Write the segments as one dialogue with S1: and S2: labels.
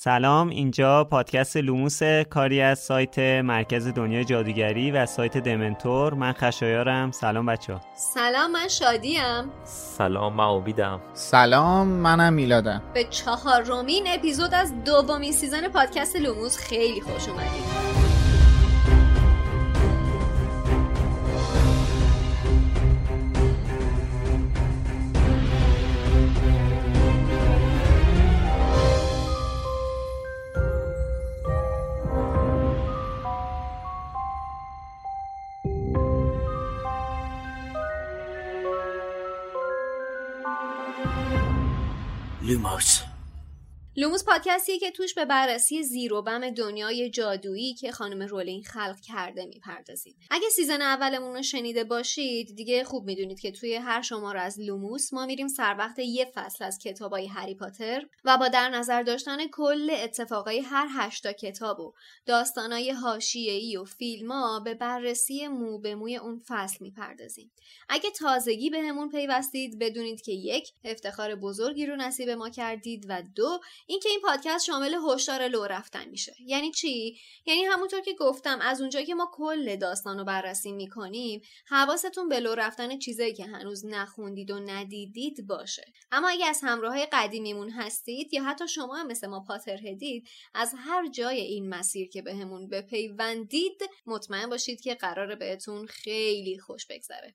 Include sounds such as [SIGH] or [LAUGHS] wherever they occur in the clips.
S1: سلام اینجا پادکست لوموس کاری از سایت مرکز دنیای جادوگری و سایت دمنتور. من خشایارم. سلام بچه ها
S2: سلام من شادیم.
S3: سلام من عبیدم
S4: سلام منم میلادم.
S2: به چهارمین اپیزود از دومین season پادکست لوموس خیلی خوش اومدید.
S5: Lumos
S2: لوموس پادکستیه که توش به بررسی زیر و بم دنیای جادویی که خانم رولینگ خلق کرده می‌پردازیم. اگه season اولمون رو شنیده باشید دیگه خوب می‌دونید که توی هر شماره از لوموس ما میریم سر وقت یه فصل از کتابای هری پاتر و با در نظر داشتن کل اتفاقای هر هشتا کتاب و داستانای حاشیه‌ای و فیلما به بررسی مو به موی اون فصل می‌پردازیم. اگه تازگی بهمون به پیوستید بدونید که یک افتخار بزرگی رو نصیب ما کردید و دو اینکه این پادکست شامل هشدار لو رفتن میشه. یعنی چی؟ یعنی همونطور که گفتم از اونجایی که ما کل داستان رو بررسی می‌کنیم حواستون به لو رفتن چیزایی که هنوز نخوندید و ندیدید باشه. اما اگه از همراه های قدیمیمون هستید یا حتی شما هم مثل ما پاتر هدید از هر جای این مسیر که بهمون به بپیوندید مطمئن باشید که قراره بهتون خیلی خوش بگذره.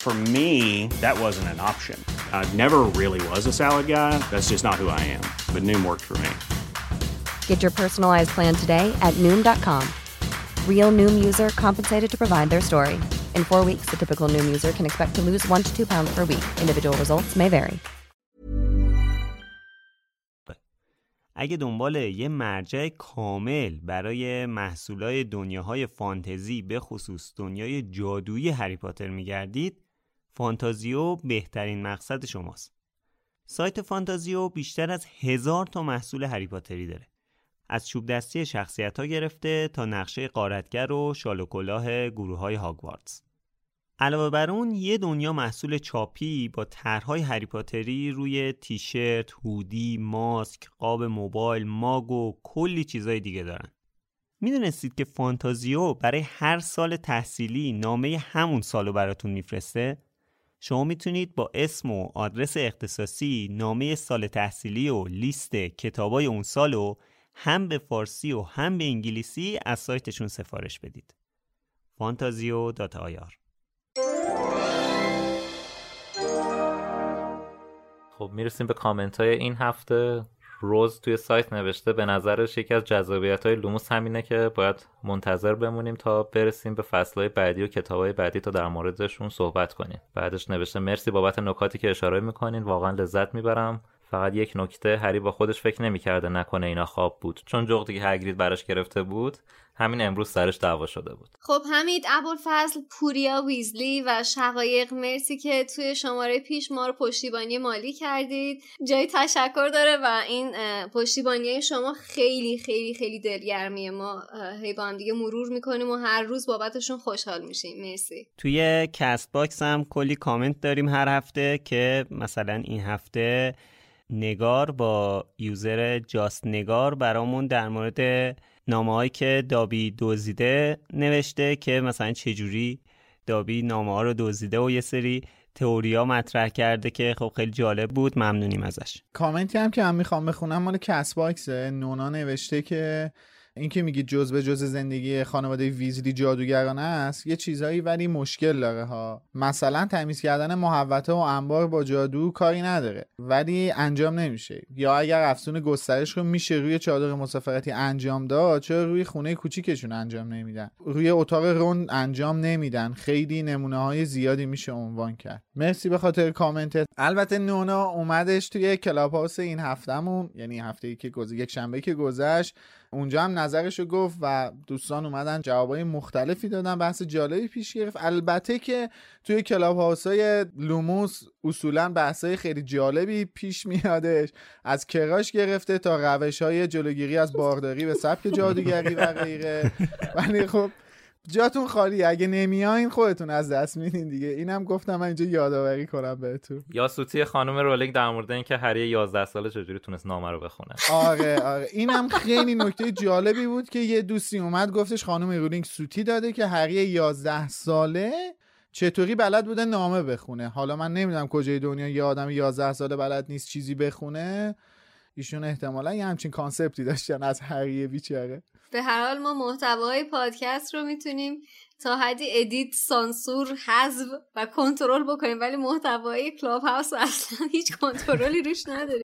S6: For me, that wasn't an option. I never really was a salad guy. That's just not who I am. But Noom worked for me.
S7: Get your personalized plan today at Noom.com. Real Noom user compensated to provide their story. In four weeks, the typical Noom user can expect to lose one to two pounds per week. Individual results may vary.
S1: اگه دنبال یه مرجع کامل برای محصولای دنیاهای فانتزی به خصوص دنیای جادویی هری پاتر میگردید فانتازیو بهترین مقصد شماست. سایت فانتازیو بیشتر از هزار تا محصول هری پاتری داره. از چوب دستی شخصیت ها گرفته تا نقشه قارتگر و شال و کلاه گروه های هاگوارتس. علاوه بر اون یه دنیا محصول چاپی با طرحهای هری پاتری روی تیشرت، هودی، ماسک، قاب موبایل، ماگ و کلی چیزای دیگه دارن. می‌دونستید که فانتازیو برای هر سال تحصیلی نامه همون سالو براتون میفرسته؟ شما می‌تونید با اسم و آدرس اختصاصی نامه سال تحصیلی و لیست کتابای اون سالو هم به فارسی و هم به انگلیسی از سایتشون سفارش بدید. فانتازیو dot ir
S3: خب می‌رسیم به کامنت های این هفته روز توی سایت نوشته به نظرش یکی از جذابیت های لوموس همینه که باید منتظر بمونیم تا برسیم به فصل بعدی و کتاب های بعدی تا در موردشون صحبت کنیم. بعدش نوشته مرسی بابت نکاتی که اشاره می‌کنین. واقعا لذت می‌برم. فقط یک نکته هری با خودش فکر نمی‌کرده نکنه اینا خواب بود. چون جغدی که هگرید براش گرفته بود همین امروز سرش دعوا شده بود.
S2: خب حمید ابوالفضل پوریا ویزلی و شقایق مرسی که توی شماره پیش ما رو پشتیبانی مالی کردید. جای تشکر داره و این پشتیبانی شما خیلی خیلی خیلی دلگرمیه ما هی با هم دیگه مرور می‌کنیم و هر روز بابتشون خوشحال میشیم. مرسی.
S1: توی کست باکس هم کلی کامنت داریم هر هفته که مثلا این هفته نگار با user just نگار برامون در مورد نامه هایی که دابی دزدیده نوشته که مثلا چجوری دابی نامه ها رو دزدیده و یه سری تئوریا مطرح کرده که خب خیلی جالب بود ممنونیم ازش.
S4: کامنتی هم که من می‌خوام بخونم مال کس باکسه. نونا نوشته که این که میگی جز به جز زندگی خانواده ویزلی جادوگرانه است یه چیزهایی ولی مشکل داره ها. مثلا تمیز کردن محوطه و انبار با جادو کاری نداره ولی انجام نمیشه. یا اگر افزون گسترش رو میشه روی چادر مسافرتی انجام داد چرا روی خونه کوچیکشون انجام نمیدن؟ روی اتاق رون انجام نمیدن. خیلی نمونه های زیادی میشه عنوان کرد. مرسی به خاطر کامنتت البته نونا اومدش توی کلاب این هفتهمون یعنی هفته ای که یک شنبه که گذشت. اونجا هم نظرشو گفت و دوستان اومدن جوابای مختلفی دادن بحث جالبی پیش گرفت. البته که توی club های لوموس اصولا بحثای خیلی جالبی پیش میادش. از crush گرفته تا روش های جلوگیری از بارداری به سبک جادوگری و غیره. ولی خب جاتون خالی اگه نمیاین خودتون از دست میدین دیگه. اینم گفتم من اینجا یادآوری کنم بهتون.
S3: یا سوتی خانم رولینگ در مورد اینکه هری 11 ساله چجوری تونست نامه رو بخونه.
S4: آره آره. اینم خیلی نکته جالبی بود که یه دوستی اومد گفتش خانم رولینگ سوتی داده که هری 11 ساله چطوری بلد بوده نامه بخونه. حالا من نمی‌دونم کجای دنیا یه آدم 11 ساله بلد نیست چیزی بخونه. ایشون احتمالا یه همچین concept ی داشتن از هریه بیچاره.
S2: به هر حال ما محتوای پادکست رو می‌تونیم تا حدی edit سانسور حذف و کنترل بکنیم ولی محتوای کلاب هاوس اصلا هیچ کنترلی روش نداریم.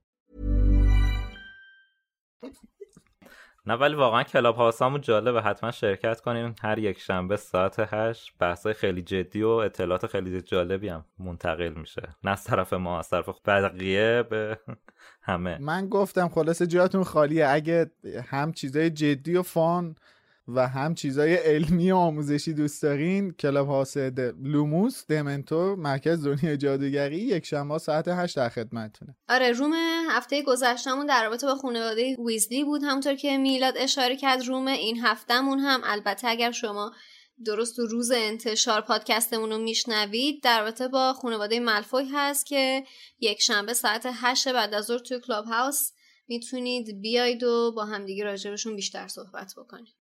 S3: نه ولی واقعا کلاب هاوسامون جالبه. حتما شرکت کنیم هر یک شنبه ساعت هشت. بحثای خیلی جدی و اطلاعات خیلی جالبی هم منتقل میشه. نه از طرف ما از طرف بقیه به همه.
S4: من گفتم خلاصه جاتون خالیه. اگه هم چیزای جدی و fun و هم چیزای علمی و آموزشی دوست دارین. کلاب هاوس لوموس دمنتور مرکز دنیای جادوگری یک شنبه ساعت 8 در خدمتتونه
S2: آره روم هفته گذشتمون در رابطه با خانواده ویزلی بود. همونطور که میلاد اشاره کرد روم این هفتهمون هم البته اگر شما درست تو روز انتشار پادکستمون رو میشنوید در رابطه با خانواده ملفوی هست که یک شنبه ساعت 8 بعد از ظهر توی کلاب هاوس می‌تونید بیاید و با همدیگه راجبشون بیشتر صحبت بکنید.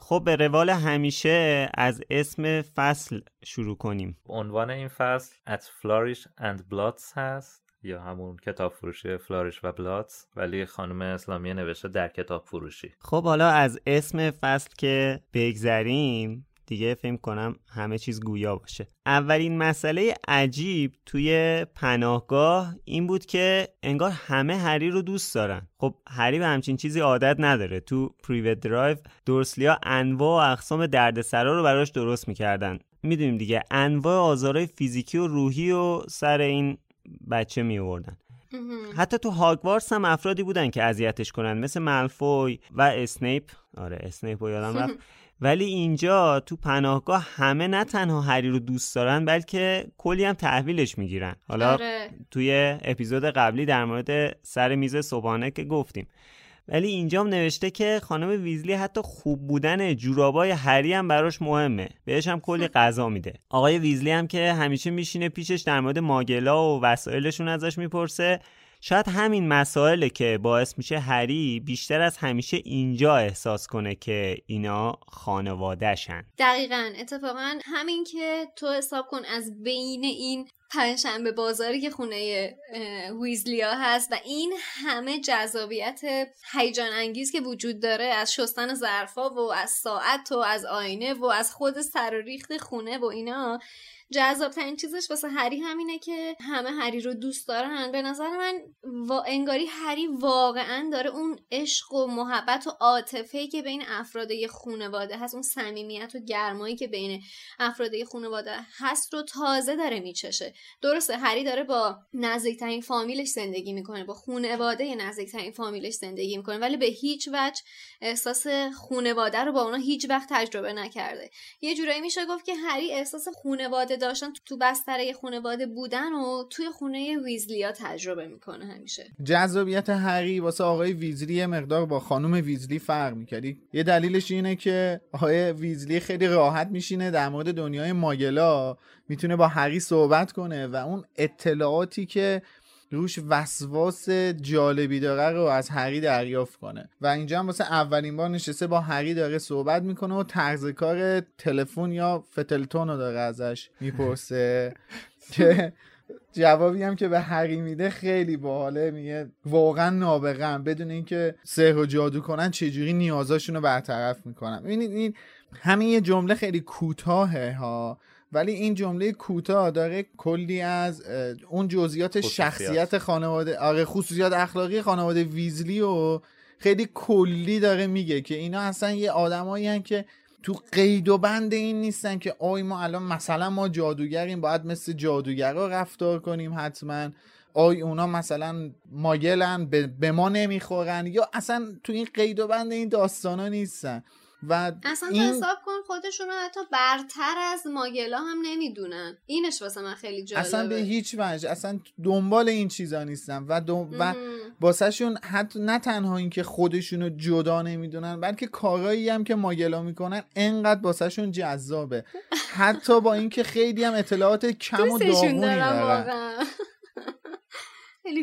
S1: خب به روال همیشه از اسم فصل شروع کنیم.
S3: عنوان این فصل At Flourish and Blots هست یا همون کتاب فروشی فلاریش و بلاتس ولی خانم اسلامی نوشته در کتاب فروشی.
S1: خب حالا از اسم فصل که بگذریم دیگه فکر کنم همه چیز گویا باشه. اولین مسئله عجیب توی پناهگاه این بود که انگار همه هری رو دوست دارن. خب هری به همچین چیزی عادت نداره. تو پریوت درایو دورسلیا انواع و اقسام دردسرا رو براش درست می‌کردن. می‌دونیم دیگه انواع آزارهای فیزیکی و روحی و سر این بچه می آوردن حتی تو هاگوارتس هم افرادی بودن که اذیتش کنن مثل ملفوی و اسنیپ. آره اسنیپ رو یادم رفت. [LAUGHS] ولی اینجا تو پناهگاه همه نه تنها هری رو دوست دارن بلکه کلی هم تحویلش می‌گیرن. حالا
S2: آره.
S1: توی اپیزود قبلی در مورد سر میز صبحانه که گفتیم. ولی اینجام نوشته که خانم ویزلی حتی خوب بودن جورابای هری هم براش مهمه. بهش هم کلی [LAUGHS] غذا میده. آقای ویزلی هم که همیشه میشینه پیشش در مورد ماگلا و وسایلشون ازش می‌پرسه. شاید همین مسائله که باعث میشه هری بیشتر از همیشه اینجا احساس کنه که اینا خانوادهشن.
S2: دقیقا. اتفاقا همین که تو حساب کن از بین این پنجشنبه بازاری که خونه ویزلیا هست و این همه جذابیت هیجان انگیز که وجود داره از شستن ظرفا و از ساعت و از آینه و از خود سر و ریخت خونه و اینا جذاب ترین چیزش واسه هری همینه که همه هری رو دوست دارن. به نظر من وا... انگاری هری واقعا داره اون عشق و محبت و عاطفه که بین افراد خانواده هست اون صمیمیت و گرمایی که بین افراد خانواده هست رو تازه داره میچشه. درسته هری داره با نزدیکترین فامیلش زندگی می‌کنه با خانواده نزدیکترین فامیلش زندگی می‌کنه ولی به هیچ وجه احساس خانواده رو با اونا هیچ وقت تجربه نکرده. یه جورایی میشه گفت که هری احساس خانواده داشتن تو بستره خانواده بودن و توی خونه ویزلیا تجربه می‌کنه همیشه.
S4: جذابیت هری واسه آقای ویزلی مقدار با خانم ویزلی فرق می‌کردی. یه دلیلش اینه که آقای ویزلی خیلی راحت میشینه در مورد دنیای ماگلا می‌تونه با هری صحبت کنه و اون اطلاعاتی که روش وسواس جالبی داره رو از هری دریافت کنه. و اینجا هم واسه اولین بار نشسته با هری داره صحبت می‌کنه و طرز کار تلفن یا فتلتون رو داره ازش می‌پرسه. [LAUGHS] که جوابی هم که به هری میده خیلی باحاله میگه واقعا نابغم بدون اینکه سحر و جادو کنن چجوری نیازاشون رو برطرف می‌کنن ببینید این همین یه جمله خیلی کوتاهه ها. ولی این جمله کوتاه داره کلی از اون جزئیات شخصیت خانواده آره خصوصیات اخلاقی خانواده ویزلی و خیلی کلی داره میگه که اینا اصلا یه آدمایی که تو قید و بند این نیستن که آی ما الان مثلا ما جادوگریم باید مثل جادوگرا رفتار کنیم حتما. آی اونا مثلا ماگلن به ما نمی‌خورن یا اصلا تو این قید و بند این داستانا نیستن. و
S2: اصلا این... حساب کن خودشون حتی برتر از ماگلا هم نمی‌دونن. اینش واسه من خیلی جالبه.
S4: اصلا به هیچ وجه اصلا دنبال این چیزا نیستن و دو... و باسهشون حتی نه تنها اینکه خودشونو جدا نمی‌دونن بلکه کارایی هم که ماگلا می‌کنن انقدر باسهشون جذابه. [LAUGHS] حتی با اینکه خیلی هم اطلاعات کم و داغونی دارن.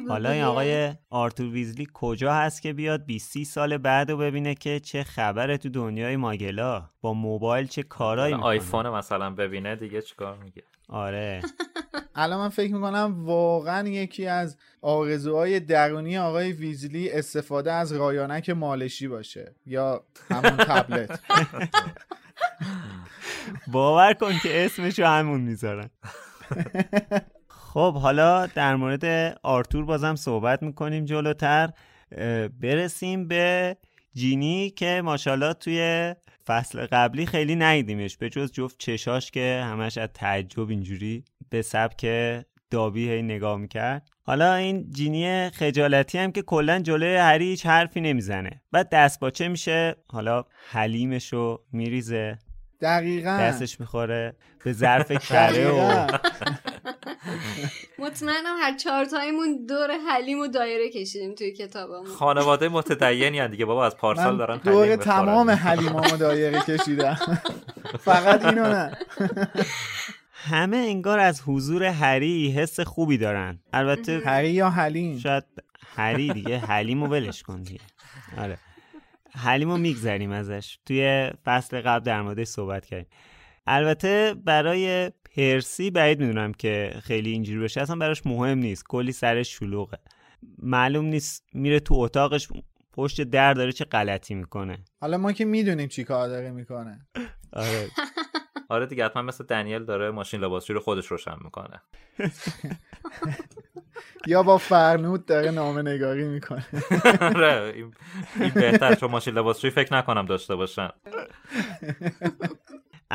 S1: حالا این آقای آرتور ویزلی کجا هست که بیاد 20 سال بعد رو ببینه که چه خبره تو دنیای ماگلا؟ با موبایل چه کارایی می‌کنه؟
S3: آیفون مثلا ببینه دیگه چیکار میگه.
S1: آره. [LAUGHS]
S4: الان من فکر می‌کنم واقعا یکی از آرزوهای درونی آقای ویزلی استفاده از رایانک مالشی باشه یا همون تبلت. [LAUGHS]
S1: باور کن که اسمشو همون می‌ذارن. [LAUGHS] خب حالا در مورد آرتور بازم صحبت می‌کنیم جلوتر. برسیم به جینی که ماشاءالله توی فصل قبلی خیلی نیدیمش به جز جفت چشاش که همش از تعجب اینجوری به سبک دابی هی نگاه می‌کرد. حالا این جینی خجالتی هم که کلا جلوی هری هیچ حرفی نمی‌زنه. بعد دست باچه میشه؟ حالا حلیمش رو میریزه.
S4: دقیقا.
S1: دستش می‌خوره. به ظرف کره و [LAUGHS] [LAUGHS]
S2: مطمئنم هر چهار تایمون دور حلیم و دایره کشیدیم توی کتابمون
S3: خانواده متدینی دیگه بابا از پارسال دارن
S4: دور تمام حلیمامو دایره کشیدم. [LAUGHS] فقط اینو نه.
S1: همه انگار از حضور هری حس خوبی دارن. البته
S4: هری یا حلیم؟
S1: شاید هری دیگه حلیم رو ولش کن دیگه. آره. حلیم رو میگذریم ازش. توی فصل قبل در موردش صحبت کردیم. البته برای پرسی بعید می‌دونم که خیلی اینجوری بشه اصلا براش مهم نیست. کلی سرش شلوغه. معلوم نیست. میره تو اتاقش پشت در داره چه غلطی می‌کنه.
S4: حالا ما که می‌دونیم چی کار داره می‌کنه.
S1: آره. [LAUGHS]
S3: آره دیگه حتما مثل دنیل داره ماشین لباسشوی رو خودش روشن می‌کنه. [LAUGHS]
S4: یا با فرنود داره نامه نگاری می‌کنه. [LAUGHS]
S3: آره این بهتر چون ماشین لباسشوی فکر نکنم داشته باشن.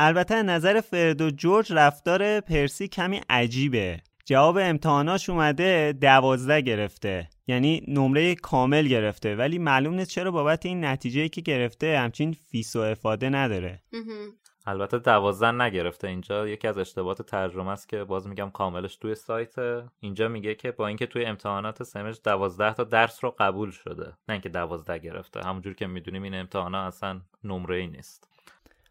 S1: البته نظر فرد و جورج رفتار پرسی کمی عجیبه. جواب امتحاناش اومده دوازده گرفته. یعنی نمره کامل گرفته. ولی معلوم نیست چرا بابت این نتیجه که گرفته همچین فیس و افاده نداره.
S3: البته دوازده نگرفته اینجا. یکی از اشتباهات ترجمه است که باز میگم کاملش توی سایت. اینجا میگه که با اینکه توی امتحانات سمج دوازده تا درس رو قبول شده. نه اینکه دوازده گرفته. همونجور که می‌دونیم این امتحانا اصلا نمره ای نیست.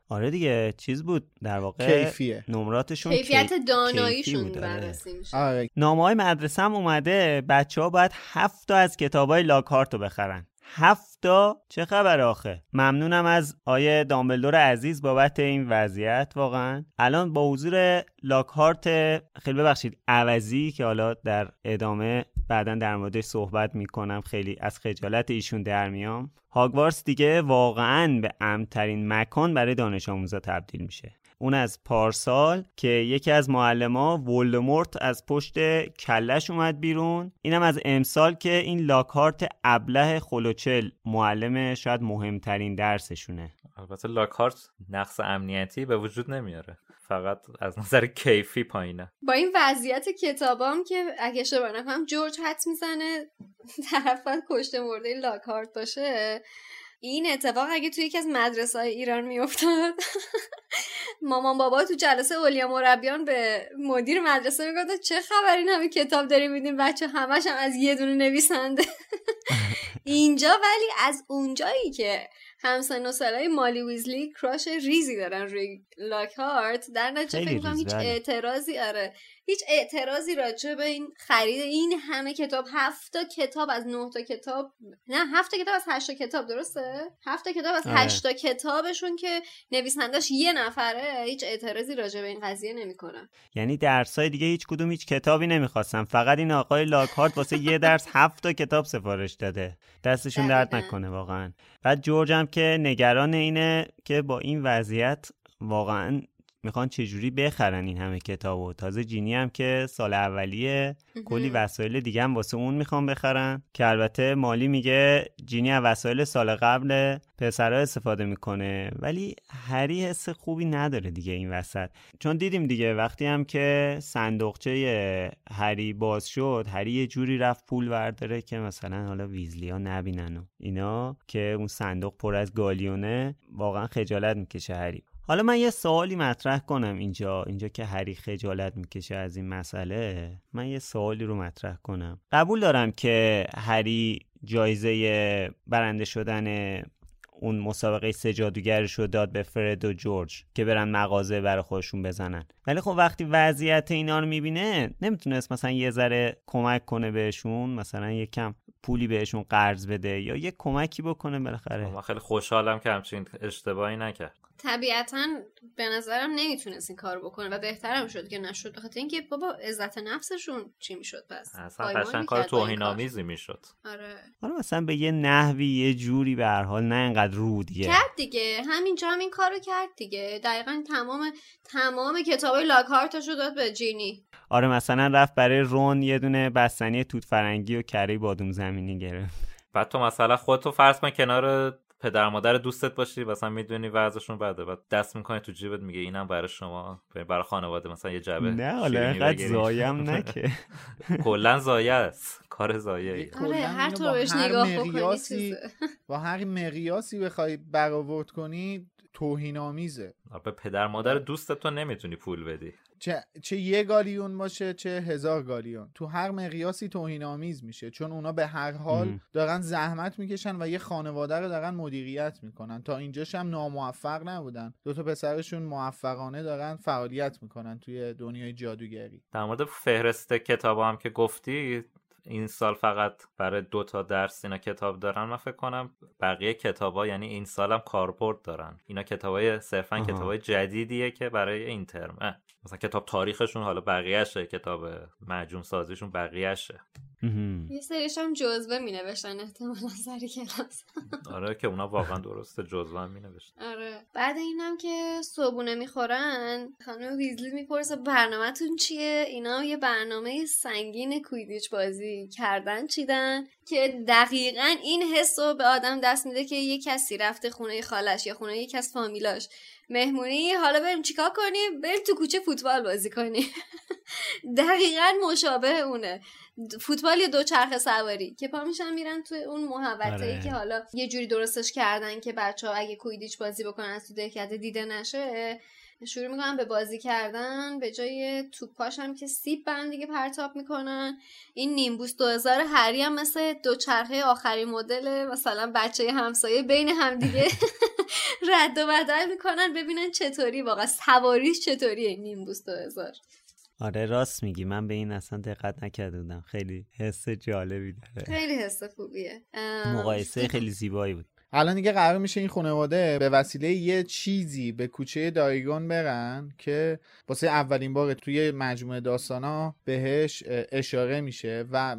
S1: آره دیگه چیز بود. در واقع
S4: کیفیه.
S1: نمراتشون
S2: کیفیت
S1: کی...
S2: داناییشون
S1: آره.
S2: بررسی میشه
S4: آره.
S1: نامه های مدرسه هم اومده بچه ها باید هفت تا از کتاب های لاکارت رو بخرن. هفتا چه خبر آخه؟ ممنونم از آیه دامبلدور عزیز بابت این وضعیت واقعا. الان با حضور لاکهارت خیلی ببخشید عوضی که حالا در ادامه بعدا در موردش صحبت می‌کنم خیلی از خجالت ایشون در میام. هاگوارس دیگه واقعا به امترین مکان برای دانش آموزا تبدیل میشه. اون از پارسال که یکی از معلما ولدمورت از پشت کلش اومد بیرون. اینم از امسال که این لاکارت ابله خلوچل معلم شاید مهمترین درسشونه.
S3: البته لاکارت نقص امنیتی به وجود نمیاره. فقط از نظر کیفی پایینه.
S2: با این وضعیت کتابام که اگه اشتباه نکنم جورج حد می‌زنه [LAUGHS] طرف کشته مرده لاکارت باشه. این اتفاق اگه توی یکی از مدرسه های ایران میافتاد [LAUGHS] مامان بابا تو جلسه اولیا مربیان به مدیر مدرسه می‌گفت چه خبر این همه کتاب داریم میدیم بچه همش هم از یه دونه نویسنده. [LAUGHS] اینجا ولی از اونجایی که همسن و سالای مالی ویزلی کراش ریزی دارن روی لاکهارت در نتیجه فکر کنم هیچ اعتراضی آره. هیچ اعتراضی راجع به این خرید این همه کتاب هفت تا کتاب از نه تا کتاب نه هفت کتاب از هشت کتاب درسته؟ هفت کتاب از آره. هشت کتابشون که نویسندش یه نفره هیچ اعتراضی راجع به این قضیه نمی‌کنن
S1: یعنی درسای دیگه هیچ کدوم هیچ کتابی نمی‌خواستم فقط این آقای لاکهارت واسه یه درس هفت تا کتاب سفارش داده. دستشون درد نکنه واقعا. بعد جورج هم که نگران اینه که با این وضعیت واقعا می‌خوان چجوری بخرن این همه کتاب و تازه جینی هم که سال اولیه کلی وسایل دیگه هم واسه اون می‌خوان بخرن. که البته مالی میگه جینی از وسایل سال قبل پسرها استفاده می‌کنه ولی هری حس خوبی نداره دیگه این وسط. چون دیدیم دیگه وقتی هم که صندوقچه هری باز شد هری یه جوری رفت پول ورداره که مثلا حالا ویزلی ها نبینن و اینا که اون صندوق پر از گالیونه واقعا خجالت می‌کشه هری. حالا من یه سوالی مطرح کنم اینجا اینجا که هری خجالت می‌کشه از این مسئله. من یه سوالی رو مطرح کنم. قبول دارم که هری جایزه برنده شدن اون مسابقه سه جادوگرش رو داد به فرد و جورج که برن مغازه برای خودشون بزنن. ولی خب وقتی وضعیت اینا رو می‌بینه نمی‌تونست مثلا یه ذره کمک کنه بهشون مثلا یه کم پولی بهشون قرض بده یا یه کمکی بکنه بالاخره.
S3: من خیلی خوشحالم که همچین اشتباهی نکرد.
S2: طبیعتا به نظرم نمی‌تونست این کار بکنه و بهترم شد که نشد. بخاطر اینکه بابا عزت نفسشون چی می‌شد پس؟
S3: اصلا قشنگ کار توهین آمیزی می‌شد.
S2: آره.
S1: حالا مثلا به یه نحوی یه جوری به هر حال نه انقدر رو دیگه
S2: کرد دیگه. همینجا هم این کارو کرد دیگه. دقیقا تمام تمام کتابای لاکارتشو داد به جینی.
S1: آره مثلا رفت برای رون یه دونه بستنی توت فرنگی و کره بادوم زمینی گرفت.
S3: بعد تو مثلا خودتو فرض کن کنار پدر مادر دوستت باشی مثلا می‌دونی وضعشون بده بعد دست می‌کنه تو جیبت میگه اینم برای شما برای خانواده مثلا یه جعبه
S1: نه حالا اینقدر زایم نکه [LAUGHS]
S3: کلا زایه است. کار زایه
S2: آره هر طور بهش نگاه [LAUGHS]
S4: با هر مقیاسی بخوای برآورد کنی توهین آمیزه
S3: به پدر مادر دوستت تو نمی‌تونی پول بدی.
S4: چه, چه یه گالیون باشه چه هزار گالیون. تو هر مقیاسی توهین آمیز میشه. چون اونا به هر حال دارن زحمت می‌کشن و یه خانواده رو دارن مدیریت می‌کنن. تا اینجاش هم ناموفق نبودن. دو تا پسرشون موفقانه دارن فعالیت می‌کنن توی دنیای جادوگری.
S3: در مورد فهرست کتاب هم که گفتی این سال فقط برای دو تا درس اینا کتاب دارن من فکر کنم بقیه کتابا یعنی این سالم کاربرد دارن. اینا کتابای صرفا کتابای جدیدیه که برای این ترمه مثلا کتاب تاریخشون حالا بقیهشه کتاب معجون سازیشون بقیهشه
S2: یه سریش هم جزوه می نوشتن احتمالا سر کلاس.
S3: آره که اونا واقعا درسته جزوه هم می نوشتن
S2: آره. بعد اینم که صبونه می‌خورن خانم ویزلی می‌پرسه برنامهتون چیه؟ اینا یه برنامه سنگین کویدیچ بازی کردن چیدن؟ که دقیقا این حس رو به آدم دست میده که یه کسی رفته خونه خالش یا خونه یکی از فامیلاش. مهمونی حالا بریم چیکار کنیم؟ بریم تو کوچه فوتبال بازی کنیم. [LAUGHS] دقیقا مشابه اونه. فوتبال یا چرخ سواری. که پا میشن میرن تو اون محوطه ای آره. که حالا یه جوری درستش کردن که بچه ها اگه کویدیچ بازی بکنن از تو دهکده دیده نشه شروع می‌کنن به بازی کردن به جای توپاش هم که سیب برن دیگه پرتاب می‌کنن. این نیمبوس 2000 هری هم مثل دوچرخه آخری مدل مثلا بچه همسایه بین هم دیگه [LAUGHS] رد و بدل می‌کنن. ببینن چطوری واقعا سواریش چطوریه نیمبوس 2000
S1: آره راست میگی. من به این اصلا دقت نکرده بودم خیلی حس جالبی داره.
S2: خیلی حس خوبیه.
S1: مقایسه خیلی زیبایی بود.
S4: الان دیگه قرار میشه این خانواده به وسیله یه چیزی به کوچه دایگون برن که واسه اولین بار توی مجموعه داستانا بهش اشاره میشه و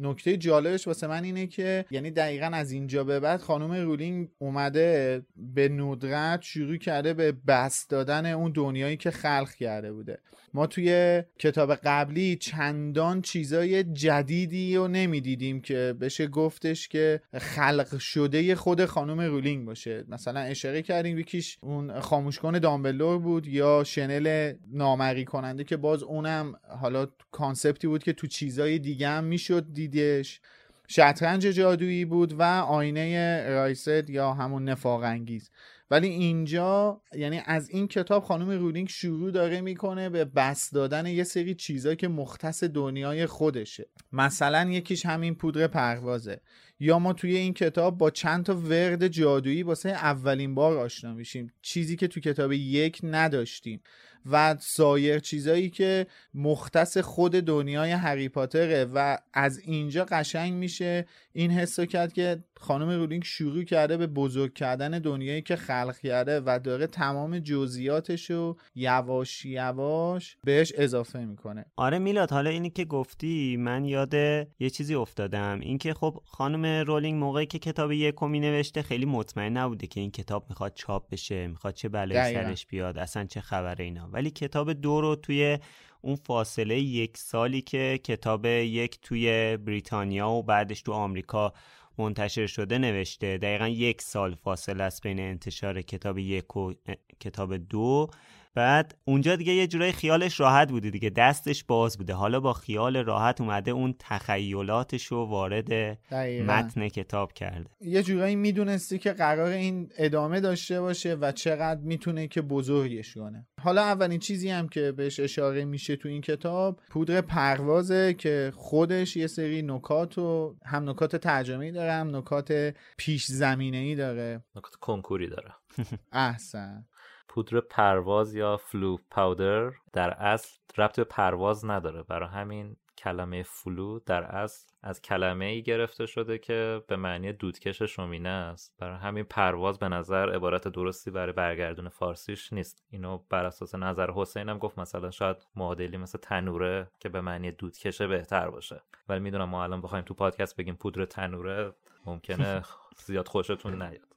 S4: نکته جالبش واسه من اینه که یعنی دقیقا از اینجا به بعد خانم رولینگ اومده به ندرت شروع کرده به بست دادن اون دنیایی که خلق کرده بوده. ما توی کتاب قبلی چندان چیزای جدیدی رو نمی‌دیدیم که بشه گفتش که خلق شده خود خانم رولینگ باشه. مثلا اشاره کردیم یکیش اون خاموش کن دامبلدور بود یا شنل نامرئی کننده که باز اونم حالا concept ی بود که تو چیزای دیگه هم می‌شد دیدش. شطرنج جادویی بود و آینه اریسد یا همون نفاق انگیز. ولی اینجا یعنی از این کتاب خانم رولینگ شروع داره می‌کنه به بس دادن یه سری چیزایی که مختص دنیای خودشه. مثلا یکیش همین پودر پروازه. یا ما توی این کتاب با چند تا ورد جادویی واسه اولین بار آشنا میشیم. چیزی که تو کتاب یک نداشتیم. و سایر چیزایی که مختص خود دنیای هری پاتره. و از اینجا قشنگ میشه این حسو کرد که خانم رولینگ شروع کرده به بزرگ کردن دنیایی که خلق کرده و داره تمام جزئیاتش رو یواش یواش بهش اضافه می‌کنه.
S1: آره میلاد حالا اینی که گفتی من یاد یه چیزی افتادم. اینکه خب خانم رولینگ موقعی که کتاب یکمی نوشته خیلی مطمئن نبوده که این کتاب می‌خواد چاپ بشه می‌خواد چه بلایی سرش بیاد اصلا چه خبره اینا. ولی کتاب دو رو توی اون فاصله یک سالی که کتاب یک توی بریتانیا و بعدش تو آمریکا منتشر شده نوشته. دقیقا یک سال فاصله است بین انتشار کتاب یک و کتاب دو. بعد اونجا دیگه یه جورای خیالش راحت بوده دیگه دستش باز بوده. حالا با خیال راحت اومده اون تخیلاتش رو وارد متن کتاب کرده.
S4: یه جورایی می‌دونستی که قرار این ادامه داشته باشه و چقدر می‌تونه که بزرگش کنه. حالا اولین چیزی هم که بهش اشاره میشه تو این کتاب پودر پروازه که خودش یه سری نکات و هم نکات ترجمه داره هم نکات پیش زمینه ای داره.
S3: نکات کنکوری داره.
S4: احسن.
S3: پودر پرواز یا Floo Powder در اصل ربط به پرواز نداره. برای همین کلمه Floo در اصل از کلمه ای گرفته شده که به معنی دودکش شومینه است. برای همین پرواز به نظر عبارت درستی برای برگردون فارسیش نیست. اینو بر اساس نظر حسین هم گفت. مثلا شاید معادلی مثل تنوره که به معنی دودکشه بهتر باشه. ولی می‌دونم ما الان بخوایم تو پادکست بگیم پودر تنوره ممکنه [LAUGHS] زیاد خوشتون نیاد.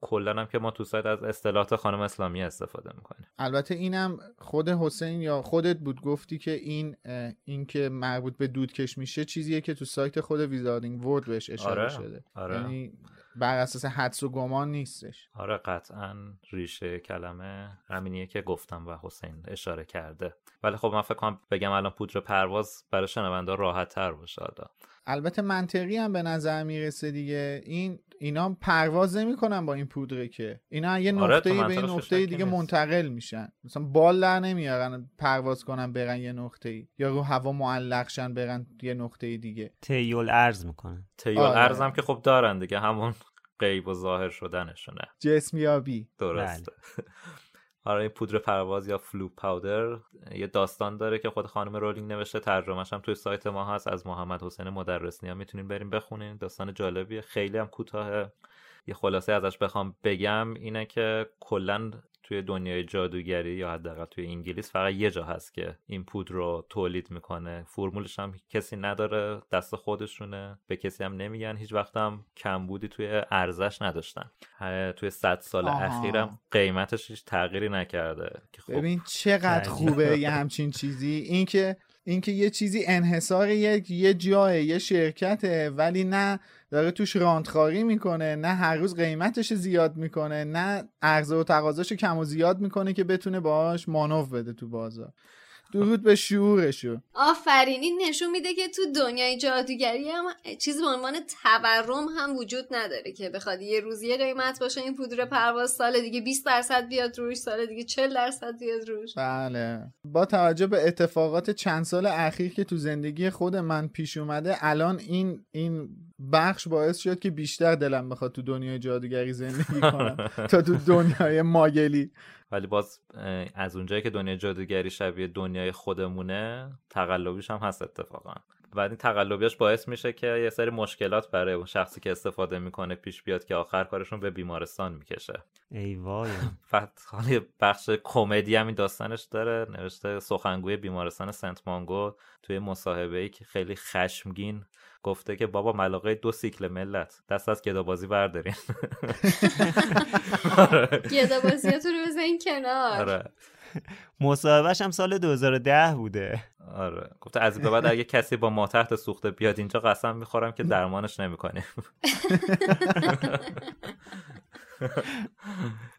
S3: کلا هم که ما تو سایت از اصطلاحات خانم اسلامی استفاده می‌کنیم
S4: البته اینم خود حسین یا خودت بود گفتی که این این که مربوط به دودکش میشه چیزیه که تو سایت خود ویزاردینگ ورد بهش اشاره
S3: آره.
S4: شده
S3: آره.
S4: یعنی بر اساس حدس و گمان نیستش
S3: آره قطعا ریشه کلمه همینیه که گفتم و حسین اشاره کرده ولی خب من فکر کنم بگم الان پودر پرواز برای شنونده راحت تر باشه
S4: البته منطقی هم به نظر می‌رسه دیگه. این اینا پرواز نمی‌کنن با این پودره که. اینا یه
S3: آره،
S4: نقطه به این نقطه دیگه
S3: نیست.
S4: منتقل میشن. مثلا بال در نمیارن پرواز کنن برن یه نقطه ای یا رو هوا معلق شن برن یه نقطه دیگه.
S1: تیول ارز می‌کنن.
S3: تیول
S4: آره.
S3: ارزم که خب دارن دیگه. همون غیب و ظاهر شدنشونه.
S4: جسمیابی.
S3: درسته. [LAUGHS] این پودر پرواز یا فلو پاودر یه داستان داره که خود خانم رولینگ نوشته ترجمهش هم توی سایت ما هست از محمد حسین مدرس نیا. می‌تونین بریم بخونین. داستان جالبیه. خیلی هم کوتاهه. یه خلاصه ازش بخوام بگم اینه که کلا توی دنیای جادوگری یا حداقل توی انگلیس فقط یه جا هست که این پودر رو تولید می‌کنه. فرمولش هم کسی نداره دست خودشونه. به کسی هم نمیگن. هیچ وقت هم کمبودی توی ارزش نداشتن. توی صد سال
S4: آها.
S3: اخیرم قیمتش هیچ تغییری نکرده که خب
S4: ببین چقدر. خوبه یه [LAUGHS] همچین چیزی. اینکه اینکه یه چیزی انحصار یک یه جای یه شرکته ولی نه داره توش راندخاری می‌کنه نه هر روز قیمتش زیاد می‌کنه نه عرضه و تقاضاش کم و زیاد می‌کنه که بتونه باهاش مانو بده تو بازار. درود به شعورشو.
S2: آفرین این نشون میده که تو دنیای جادوگری هم چیزی به عنوان تورم هم وجود نداره که بخواد یه روز یه قیمت باشه این پودر پرواز سال دیگه 20 درصد بیاد روش سال دیگه 40 درصد بیاد روش.
S4: بله. با توجه به اتفاقات چند سال اخیر که تو زندگی خود من پیش اومده الان این این بخش باعث شد که بیشتر دلم بخواد تو دنیای جادوگری زندگی کنم. [LAUGHS] تا تو دنیای ماگلی.
S3: ولی باز از اونجایی که دنیای جادوگری شبیه دنیای خودمونه تقلبیش هم هست اتفاقا. و این تقلبیاش باعث میشه که یه سری مشکلات برای اون شخصی که استفاده می‌کنه پیش بیاد که آخر کارشون به بیمارستان می‌کشه.
S1: ای وای. [LAUGHS]
S3: حالا بخش کمدی هم این داستانش داره نوشته سخنگوی بیمارستان سنت مانگو توی مصاحبه ای که خیلی خشمگین گفته که بابا ملاقه دو سیکل ملت. دست از گدابازی بردارین. [LAUGHS]
S2: گدابازیاتون رو بزنین کنار.
S3: آره.
S1: مصاحبهش هم سال 2010 بوده.
S3: آره. گفته از به بعد اگه کسی با ما تحت سوخته بیاد اینجا قسم می‌خورم که درمانش نمی‌کنیم.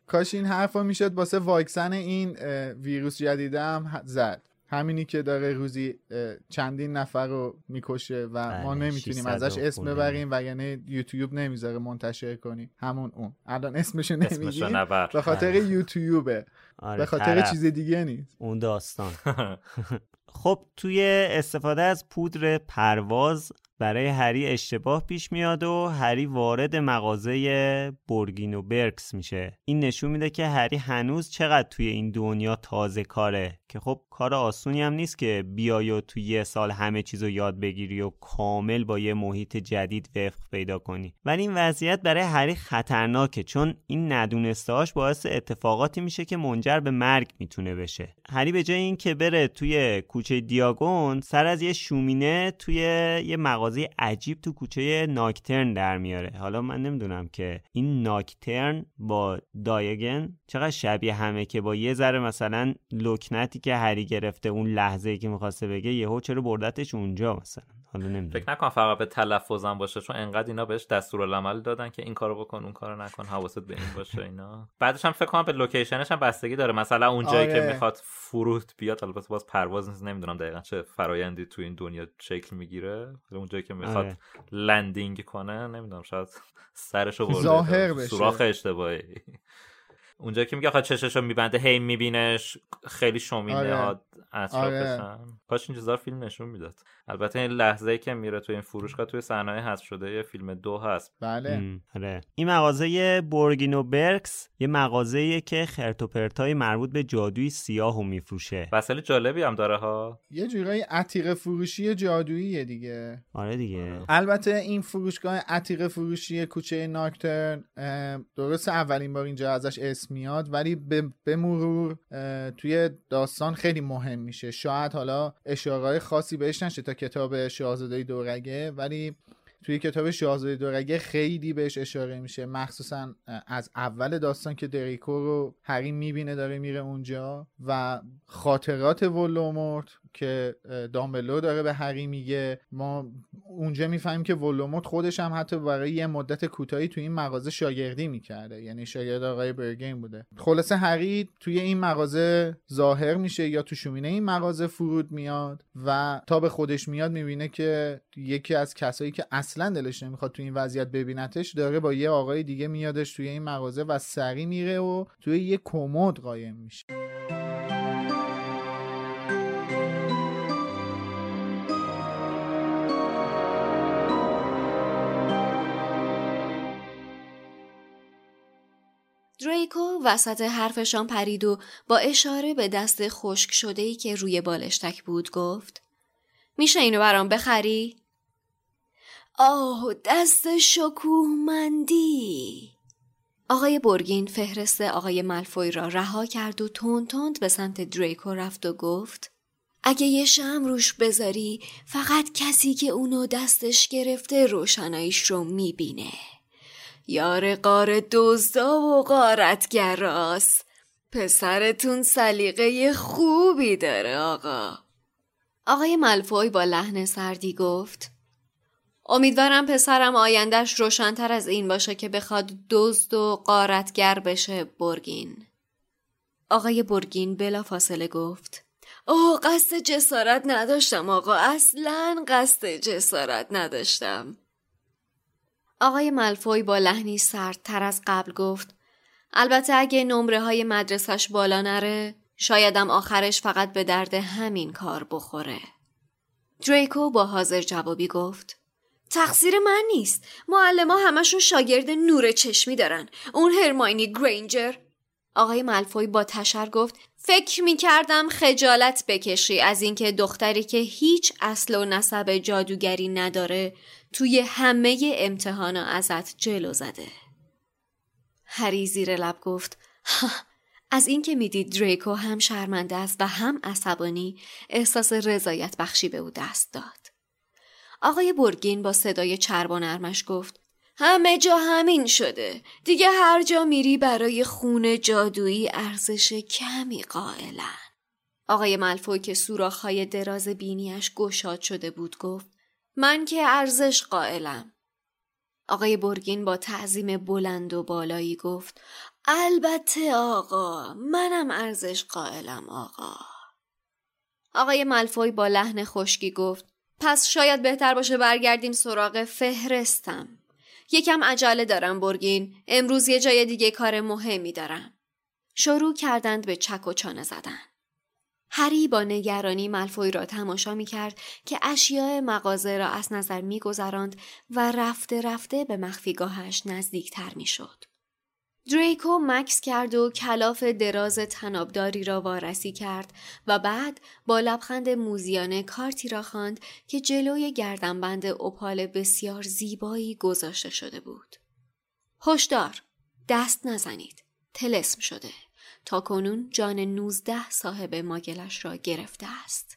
S4: کاش این حرفا می‌شد واسه واکسن این ویروس جدیدم زد. همینی که داره روزی چندین نفر رو می‌کشه و ما نمی‌تونیم ازش اسم ببریم و یعنی یوتیوب نمی‌ذاره منتشر کنیم. همون اون. الان اسمشو نمیگیم به خاطر یوتیوبه.
S1: آره
S4: به خاطر چیز دیگه نیست.
S1: اون داستان. [LAUGHS] خب توی استفاده از پودر پرواز برای هری اشتباه پیش میاد و هری وارد مغازه بورگینو برکس میشه. این نشون میده که هری هنوز چقدر توی این دنیا تازه کاره که خب کار آسونی هم نیست که بیای و توی یه سال همه چیزو یاد بگیری و کامل با یه محیط جدید وفق پیدا کنی. ولی این وضعیت برای هری خطرناکه چون این ندونستهاش باعث اتفاقاتی میشه که منجر به مرگ می‌تونه بشه. هری به جای اینکه بره توی کوچه دیاگون سر از یه شومینه توی یه مغازه عجیب تو کوچه ناکترن در میاره. حالا من نمی‌دونم که این ناکترن با دایگن چقدر شبیه همه که با یه ذره مثلا لکنتی که هری گرفته اون لحظه که می‌خواسته بگه یهو چرا بردتش اونجا مثلا. حالا نمی‌دونم
S3: فکر نکن فقط به تلفظم باشه چون انقدر اینا بهش دستورالعمل دادن که این کارو بکن اون کارو نکن حواست به این باشه اینا بعدش هم فکر کنم به location ش هم بستگی داره مثلا اون جایی
S4: آره.
S3: که می‌خواد فرود بیاد البته باز پرواز نیست نمی‌دونم دقیقا چه فرایندی تو این دنیا شکل می‌گیره اون جایی که می‌خواد
S1: آره.
S3: landing کنه نمی‌دونم شاید سرشو برده. سوراخ اشتباهی اونجا که میگه آخه چششو میبنده هی میبینش خیلی شومینه
S4: آره.
S3: ها اطرافشن
S4: آره.
S3: کاش این چیزا فیلم نشون می‌داد البته این لحظه ای که میره تو این فروشگاه توی صحنه حذف شده یه فیلم دو هست.
S4: بله.
S1: آره. این مغازه بورگینو برکس یه مغازه که خرت و پرتای مربوط به جادوی سیاهو میفروشه.
S3: وسایل جالبی هم داره ها.
S4: یه جورایی عتیق فروشی جادوییه دیگه.
S1: آره دیگه.
S4: البته این فروشگاه عتیق فروشی کوچه ناکترن درست اولین بار اینجا ازش اسم میاد ولی به, به مرور توی داستان خیلی مهم میشه. شاید حالا اشارهای خاصی بهش نشه تا کتاب شاهزاده دورگه ولی توی کتاب شاهزاده دورگه خیلی بهش اشاره میشه. مخصوصا از اول داستان که دریکو رو هری می‌بینه داره میره اونجا و خاطرات ولومورت که دامبلو داره به هری میگه. ما اونجا می‌فهمیم که ولومورت خودش هم حتی برای یه مدت کوتاهی توی این مغازه شاگردی می‌کرده. یعنی شاگرد آقای برگین بوده. خلاصه هری توی این مغازه ظاهر میشه یا تو شومینه این مغازه فرود میاد و تا به خودش میاد می‌بینه که یکی از کسایی که اصلا دلش نمی‌خواد توی این وضعیت ببینتش داره با یه آقای دیگه میادش توی این مغازه و سری میره و توی یه کمد قایم میشه.
S2: دریکو وسط حرفشان پرید و با اشاره به دست خشک شده ای که روی بالشتک بود گفت میشه اینو برام بخری؟ آه دست شکوهمندی آقای برگین فهرست آقای ملفوی را رها کرد و تند تند به سمت دریکو رفت و گفت اگه یه شم روش بذاری فقط کسی که اونو دستش گرفته روشناییش رو می‌بینه یار قار دزدا و قارتگراست پسرتون سلیقه خوبی داره آقا. آقای ملفوی با لحن سردی گفت امیدوارم پسرم آیندهش روشنتر از این باشه که بخواد دزد و قارتگر بشه برگین. آقای برگین بلا فاصله گفت اوه قصد جسارت نداشتم آقا. اصلا قصد جسارت نداشتم. آقای ملفوی با لحنی سردتر از قبل گفت البته اگه نمره های مدرسش بالا نره شایدم آخرش فقط به درد همین کار بخوره. دریکو با حاضر جوابی گفت تقصیر من نیست. معلم همشون شاگرد نور چشمی دارن. اون هرماینی گرینجر. آقای ملفوی با تشر گفت فکر می کردم خجالت بکشی از اینکه دختری که هیچ اصل و نسب جادوگری نداره توی همه امتحانا ازت جلو زده. هری زیر لب گفت از اینکه می‌دید دریکو هم شرمنده است و هم عصبانی احساس رضایت بخشی به او دست داد. آقای برگین با صدای چرب و نرمش گفت همه جا همین شده. دیگه هر جا میری برای خون جادویی ارزش کمی قائلن. آقای ملفوی که سوراخهای دراز بینیش گشاد شده بود گفت من که ارزش قائلم. آقای برگین با تعظیم بلند و بالایی گفت البته آقا منم ارزش قائلم آقا. آقای ملفوی با لحن خشکی گفت پس شاید بهتر باشه برگردیم سراغ فهرستم. یکم عجله دارم برگین. امروز یه جای دیگه کار مهمی دارم. شروع کردند به چک و چانه زدن. هری با نگرانی ملفوی را تماشا می کرد که اشیاء مغازه را از نظر می گذراند و رفته رفته به مخفیگاهش نزدیکتر می شد. دریکو مکس کرد و کلاف دراز تنابداری را وارسی کرد و بعد با لبخند موزیانه کارتی را خواند که جلوی گردنبند اپال بسیار زیبایی گذاشته شده بود. هشدار دست نزنید. تلسم شده. تا کنون جان نوزده صاحب ماگلش را گرفته است.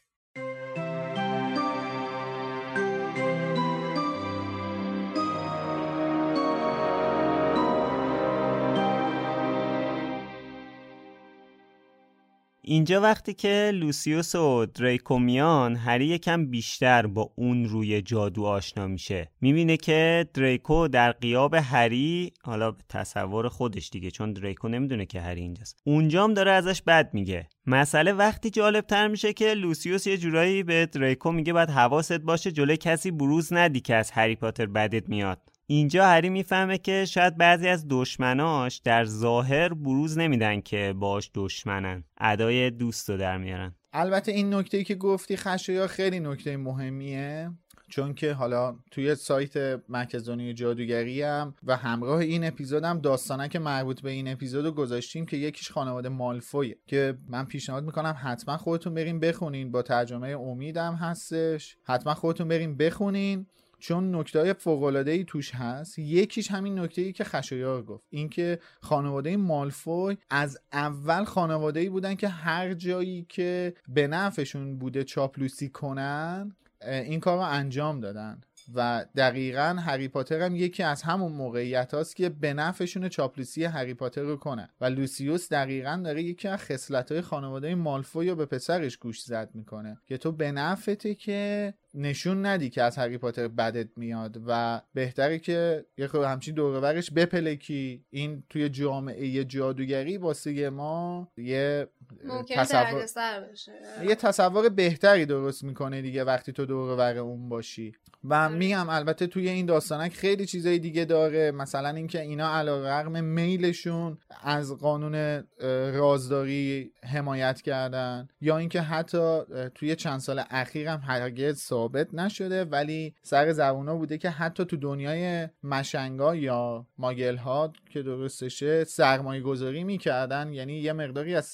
S1: اینجا وقتی که لوسیوس و دریکو میان هری یکم بیشتر با اون روی جادو آشنا میشه می‌بینه که دریکو در قیاب هری حالا به تصور خودش دیگه چون دریکو نمی‌دونه که هری اینجاست اونجام داره ازش بد میگه. مسئله وقتی جالب تر میشه که لوسیوس یه جورایی به دریکو میگه باید حواست باشه جلوی کسی بروز ندی که از هری پاتر بدت میاد. اینجا هری می‌فهمه که شاید بعضی از دشمناش در ظاهر بروز نمیدن که باش دشمنن. ادای دوست رو در میارن.
S4: البته این نکته که گفتی خشایا خیلی نکته مهمیه چون که حالا توی سایت مرکز دنیای جادوگری هم و همراه این اپیزود هم داستانک مربوط به این اپیزود رو گذاشتیم که یکیش خانواده مالفویه. که من پیشنهاد می‌کنم حتما خودتون بریم بخونین. با ترجمه امیدم هستش. حتما خودتون بریم بخونین. چون نکته های فوق ای توش هست یکیش همین نکته ای که خشایار گفت. اینکه خانواده مالفوی از اول خانواده ای بودن که هر جایی که به نفعشون بوده چاپلوسی کنن این کار رو انجام دادن. و دقیقا هری پاتر هم یکی از همون موقعیت هاست که به نفعشون چاپلوسی هری پاتر رو کنن و لوسیوس دقیقا داره یکی از خصلت های خانواده مالفوی رو به پسرش گوش زد می‌کنه. که تو به نفعته که نشون ندی که از هری پاتر بدت میاد و بهتره که یه خود همچین دورورش بپلکی این توی جامعه جادوگری واسه ما یه
S2: تصور
S4: یه تصور بهتری درست می‌کنه دیگه وقتی تو دورور اون باشی. و آره. میگم البته توی این داستانک خیلی چیزای دیگه داره. مثلا اینکه اینا علیرغم میلشون از قانون رازداری حمایت کردن یا اینکه حتی توی چند سال اخیر هم هرگز ثابت نشده ولی سر زبونا بوده که حتی تو دنیای مشنگا یا ماگل ها که درستشه سرمایه گذاری می‌کردن. یعنی یه مقداری از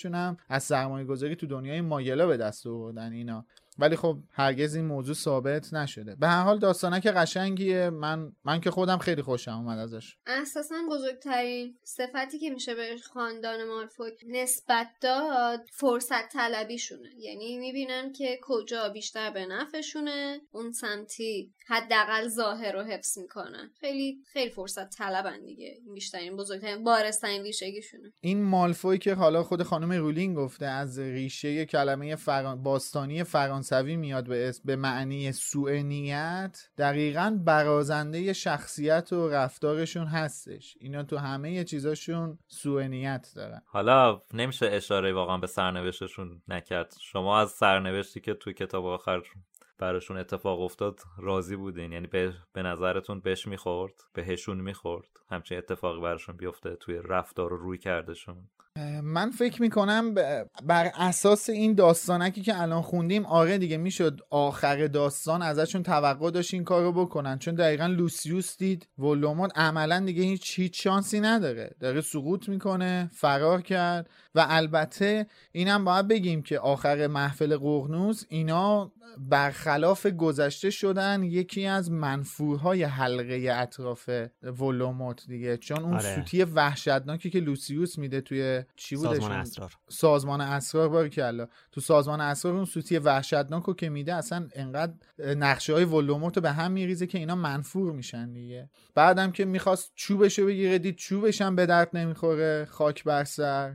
S4: ثروتشون هم از سرمایه گذاری تو دنیای ماگلا به دست آوردن اینا. ولی خب هرگز این موضوع ثابت نشده. به هر حال داستانک قشنگیه. من من که خودم خیلی خوشم اومد ازش.
S2: اساسا بزرگترین صفتی که میشه به خاندان مالفوی نسبت داد فرصت طلبیشونه یعنی می‌بینن که کجا بیشتر به نفعشونه اون سمتی حداقل ظاهر رو حفظ می‌کنن. خیلی خیلی فرصت طلبن دیگه بیشترین بزرگترین بارسترین ریشگیشونه
S4: این مالفوی که حالا خود خانم رولینگ گفته از ریشه کلمه فران... باستانی فرانسوی میاد به اسم به معنی سوء نیت دقیقا برازنده شخصیت و رفتارشون هستش. اینا تو همه چیزاشون سوء نیت دارن.
S3: حالا نمیشه اشاره واقعا به سرنوشتشون نکرد. شما از سرنوشتی که تو کتاب آخر براشون اتفاق افتاد راضی بودین؟ یعنی به, به نظرتون بهش می‌خورد؟ بهشون می‌خورد؟ همچین اتفاقی براشون بیفته توی رفتار و روی کردشون؟
S4: من فکر می‌کنم بر اساس این داستانکی که الان خوندیم آره دیگه می‌شد آخر داستان ازشون توقع داشت این کارو بکنن. چون دقیقا لوسیوس دید ولوموت عملا دیگه هیچ هیچ شانسی نداره. داره سقوط می‌کنه فرار کرد و البته اینم باید بگیم که آخر محفل قرنوس اینا برخلاف گذشته شدن یکی از منفورهای حلقه اطراف ولوموت دیگه. چون اون آره. سوتی وحشتناکی که لوسیوس میده توی چی بوده
S1: سازمان اسرار.
S4: سازمان اسرار باری کلا تو سازمان اسرار اون سوتی وحشتناکو که میده اصلا انقدر نقشه های ولوموت رو به هم میریزه که اینا منفور میشن دیگه. بعدم که می‌خواست چوبشو بگیره دید چوبش هم به درد نمی‌خوره. خاک بر سر.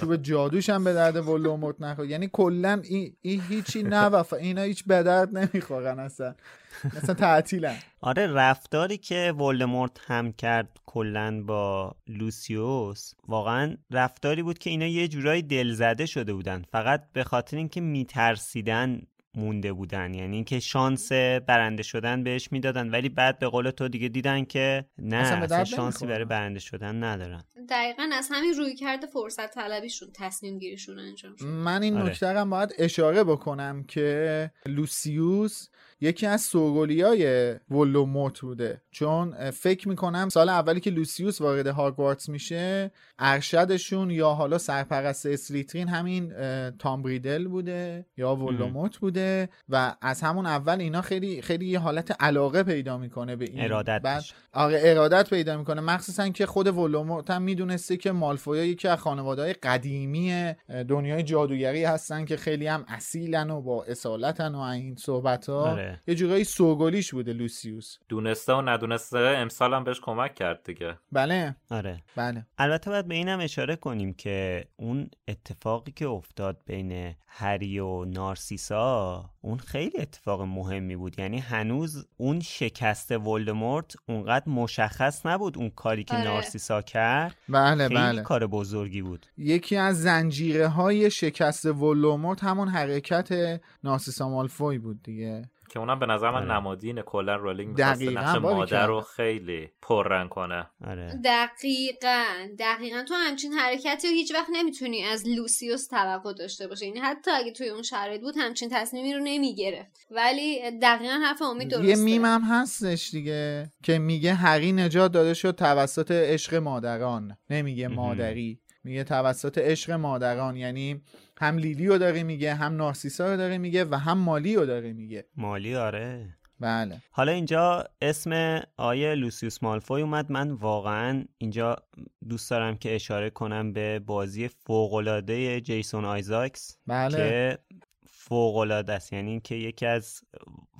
S4: چوب جادوش هم به درد ولوموت نخور. یعنی کلا این ای هیچی نوفا اینا هیچ به درد نمی‌خورن اصلا. مثلا تعطیلن.
S1: آره رفتاری که ولدمورت هم کرد کلا با لوسیوس واقعا رفتاری بود که اینا یه جورایی دلزده شده بودن. فقط به خاطر اینکه میترسیدن مونده بودن. یعنی اینکه شانس برنده شدن بهش می‌دادن ولی بعد به قول تو دیگه دیدن که نه اصلا, شانسی برای برنده شدن ندارن.
S2: دقیقا از همین روی کرده فرصت طلبیشون تصمیم گیریشون انجام شد.
S4: من این آره. نکته باید اشاره بکنم که لوسیوس یکی از سوگلیای ولدمورت بوده. چون فکر می‌کنم سال اولی که لوسیوس وارد هاگوارتس میشه ارشدشون یا حالا سرپرست اسلیترین همین تام ریدل بوده یا ولدمورت بوده و از همون اول اینا خیلی خیلی یه حالت علاقه پیدا می‌کنه به این.
S1: ارادت
S4: بعد آره ارادت پیدا می‌کنه. مخصوصا که خود ولدمورت هم می‌دونسته که مالفویا یکی از خانواده قدیمی دنیای جادوگری هستن که خیلی هم اصیلن و با اصالتن و این صحبت ها آره. یه جورایی سوگلیش بوده لوسیوس.
S3: دونسته و ندونسته امسال هم بهش کمک کرد دیگه.
S4: بله.
S1: آره.
S4: بله.
S1: البته باید به اینم اشاره کنیم که اون اتفاقی که افتاد بین هری و نارسیسا اون خیلی اتفاق مهمی بود. یعنی هنوز اون شکست ولدمورت اونقدر مشخص نبود اون کاری که آره. نارسیسا کرد.
S4: بله
S1: خیلی
S4: بله.
S1: کار بزرگی بود.
S4: یکی از زنجیره های شکست ولدمورت همون حرکت نارسیسا مالفوی بود دیگه.
S3: که اونم به نظر من آره. نمادین کلا رولینگ می‌خواست نقش مادر رو خیلی پررنگ کنه.
S1: آره.
S2: دقیقا دقیقا. تو همچین حرکتی رو هیچ وقت نمی‌تونی از لوسیوس توقع داشته باشه یعنی حتی اگه توی اون شرایط بود همچین تصمیمی رو نمی‌گرفت. ولی دقیقا حرف امید درسته
S4: یه میم هم هستش دیگه که میگه هری نجات داده شد توسط عشق مادران. نمیگه مادری. میگه توسط عشق مادران. یعنی هم لیلی رو داره میگه هم نارسیسا رو داره میگه و هم مالی رو داره میگه.
S1: مالی آره.
S4: بله.
S1: حالا اینجا اسم آقای لوسیوس مالفوی اومد. من واقعا اینجا دوست دارم که اشاره کنم به بازی فوقالعاده جیسون آیزاکس
S4: بله.
S1: که فوقالعاده است. یعنی که یکی از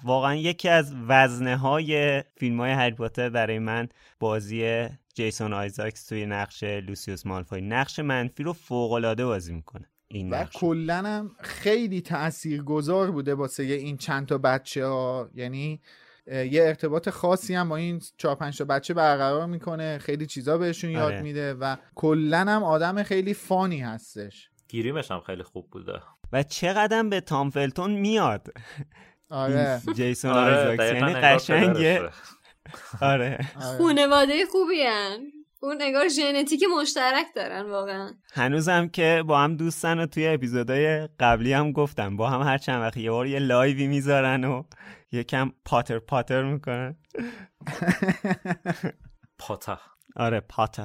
S1: واقعا یکی از وزنه های فیلم های هری پاتر برای من بازی جیسون آیزاکس توی نقش لوسیوس مالفوی. نقش منفی رو فوقالعاده بازی می‌کنه. این
S4: و کلا هم خیلی گذار بوده واسه این چند تا بچه ها. یعنی یه ارتباط خاصی هم با این چهار پنج تا بچه برقرار می‌کنه. خیلی چیزا بهشون یاد آره. میده و کلا هم آدم خیلی فانی هستش.
S3: گیریمش هم خیلی خوب بوده.
S1: و چقدر به تام فلتون میاد.
S4: آره.
S1: جیسون آره یعنی قشنگه. آره.
S2: خونواده خوبی هن. اون نگار ژنتیک مشترک دارن واقعا
S1: هنوزم که با هم دوستن و توی اپیزودهای قبلی هم گفتم با هم هر چند وقت یه بار یه لایوی می‌ذارن و یکم پاتر پاتر می‌کنن
S3: پاتر
S1: آره پاتر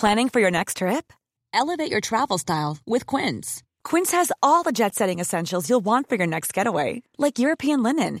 S8: Planning for your next trip? Elevate your travel style with Quince. Quince has all the jet-setting essentials you'll want for your next getaway, like European linen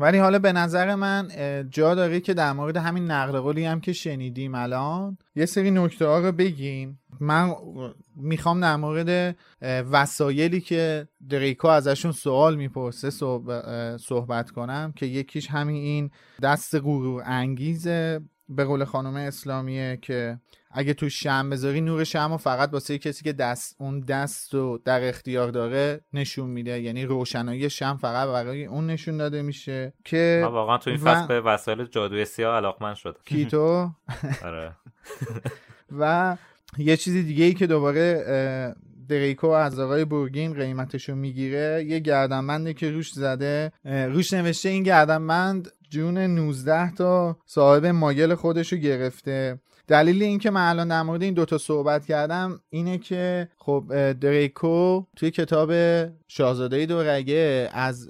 S4: ولی حالا به نظر من جا داره که در مورد همین نقل قولی هم که شنیدیم الان یه سری نکته ها رو بگیم. من می‌خوام در مورد وسایلی که دریکو ازشون سوال می‌پرسه صحبت کنم که یکیش همین این دست غرور انگیزه به قول خانم اسلامیه که اگه تو شم بذاری نور شم رو فقط واسه کسی که دست اون دست رو در اختیار داره نشون میده. یعنی روشنایی شم فقط برای اون نشون داده میشه که
S3: من واقعا تو این
S4: و-
S3: فصل به وسایل جادوی سیاه علاقمند شدم.
S4: کیتو؟ [LAUGHS]
S3: آره.
S4: و یه چیز دیگه ای که دوباره دریکو از آقای بورگین قیمتشو می‌گیره. یه گردنبنده که روش زده. روش نوشته این گردنبند جون 19 تا صاحب ماگل خودشو گرفته. دلیل این که من الان در مورد این دوتا صحبت کردم اینه که خب دریکو توی کتاب شاهزاده دورگه از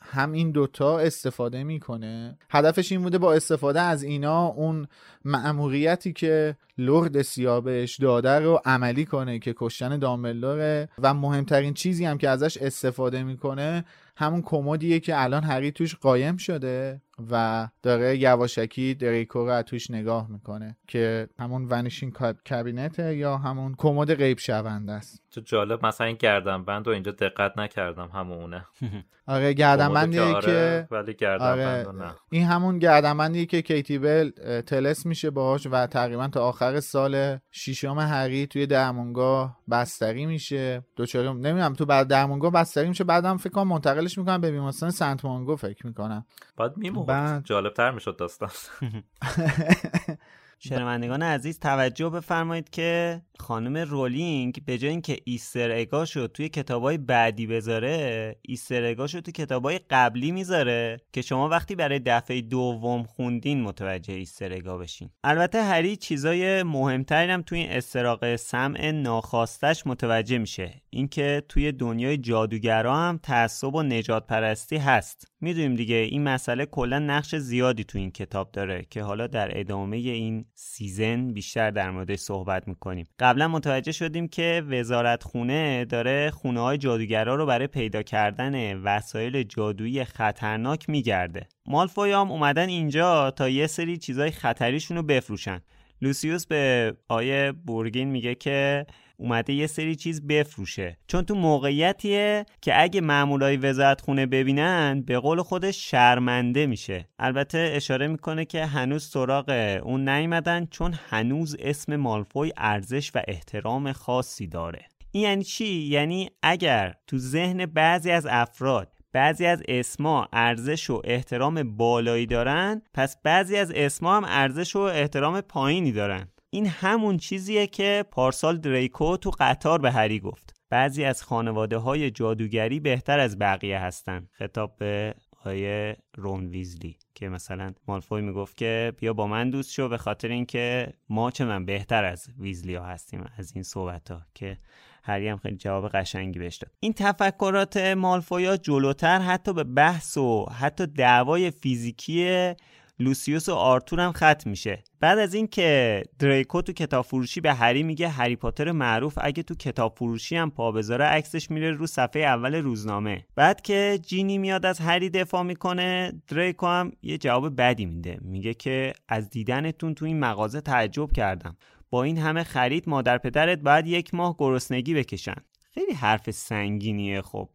S4: هم این دوتا استفاده می‌کنه. هدفش این بوده با استفاده از اینا اون مأموریتی که لرد سیاه بهش داده رو عملی کنه که کشتن دامبلدوره و مهمترین چیزی هم که ازش استفاده می‌کنه همون کمدیه که الان هری توش قایم شده. و داره یواشکی دریکو رو از توش نگاه می‌کنه که همون ونیشین کابینته یا همون کمد غیب شونده است.
S3: چه جالب مثلا این گردنبند رو اینجا دقت نکردم همونه. [LAUGHS]
S4: آره گردنبندیه
S3: کمدو
S4: که
S3: آره، ولی گردنبند
S4: آره
S3: نه.
S4: این همون گردنبندی که کیتی بل طلسم میشه باهاش و تقریبا تا آخر سال ششم هری توی درمونگاه بستری میشه. دوباره نمی‌دونم تو بعد درمونگاه بستری میشه بعدم فکر کنم منتقلش می‌کنم به بیمارستان سنت مونگو فکر می‌کنم.
S3: باید می‌موند
S4: بعد-
S3: جالبتر می‌شد داستان [LAUGHS] [LAUGHS]
S1: شنوندگان عزیز توجه بفرمایید که خانم رولینگ به جای اینکه Easter egg اشو توی کتابای بعدی بذاره Easter egg اشو توی کتابای قبلی می‌ذاره که شما وقتی برای دفعه دوم خوندین متوجه Easter egg ا بشین. البته هری چیزای مهمتری هم توی این استراق سمع ناخواستش متوجه میشه. اینکه توی دنیای جادوگرا هم تعصب و نژادپرستی هست. می‌دونیم دیگه این مسئله کلا نقش زیادی تو این کتاب داره که حالا در ادامه این season بیشتر در موردش صحبت می‌کنیم. قبلا متوجه شدیم که وزارت خونه داره خونه های جادوگرا رو برای پیدا کردن وسایل جادویی خطرناک میگرده. مالفوی هم اومدن اینجا تا یه سری چیزای خطریشون رو بفروشن. لوسیوس به آقای بورگین میگه که اومده یه سری چیز بفروشه. چون تو موقعیتیه که اگه مامورای وزارت خونه ببینن به قول خودش شرمنده میشه. البته اشاره می‌کنه که هنوز سراغ اون نیومدن چون هنوز اسم مالفوی ارزش و احترام خاصی داره. این یعنی چی؟ یعنی اگر تو ذهن بعضی از افراد بعضی از اسما ارزش و احترام بالایی دارن پس بعضی از اسما هم ارزش و احترام پایینی دارن. این همون چیزیه که پارسال دریکو تو قطار به هری گفت. بعضی از خانواده های جادوگری بهتر از بقیه هستن. خطاب به آیه رون ویزلی که مثلا مالفوی می‌گفت که بیا با من دوست شو به خاطر اینکه ما چه من بهتر از ویزلی ها هستیم از این صحبت ها که هری هم خیلی جواب قشنگی بهش داد. این تفکرات مالفویا جلوتر حتی به بحث و حتی دعوای فیزیکی لوسیوس و آرتور هم ختم میشه. بعد از اینکه دریکو تو کتاب فروشی به هری میگه هری پاتر معروف اگه تو کتاب فروشی هم پا بذاره عکسش میره رو صفحه اول روزنامه. بعد که جینی میاد از هری دفاع می‌کنه دریکو هم یه جواب بدی میده. میگه که از دیدنتون تو این مغازه تعجب کردم. با این همه خرید مادر پدرت باید یک ماه گرسنگی بکشن. خیلی حرف سنگینیه خب.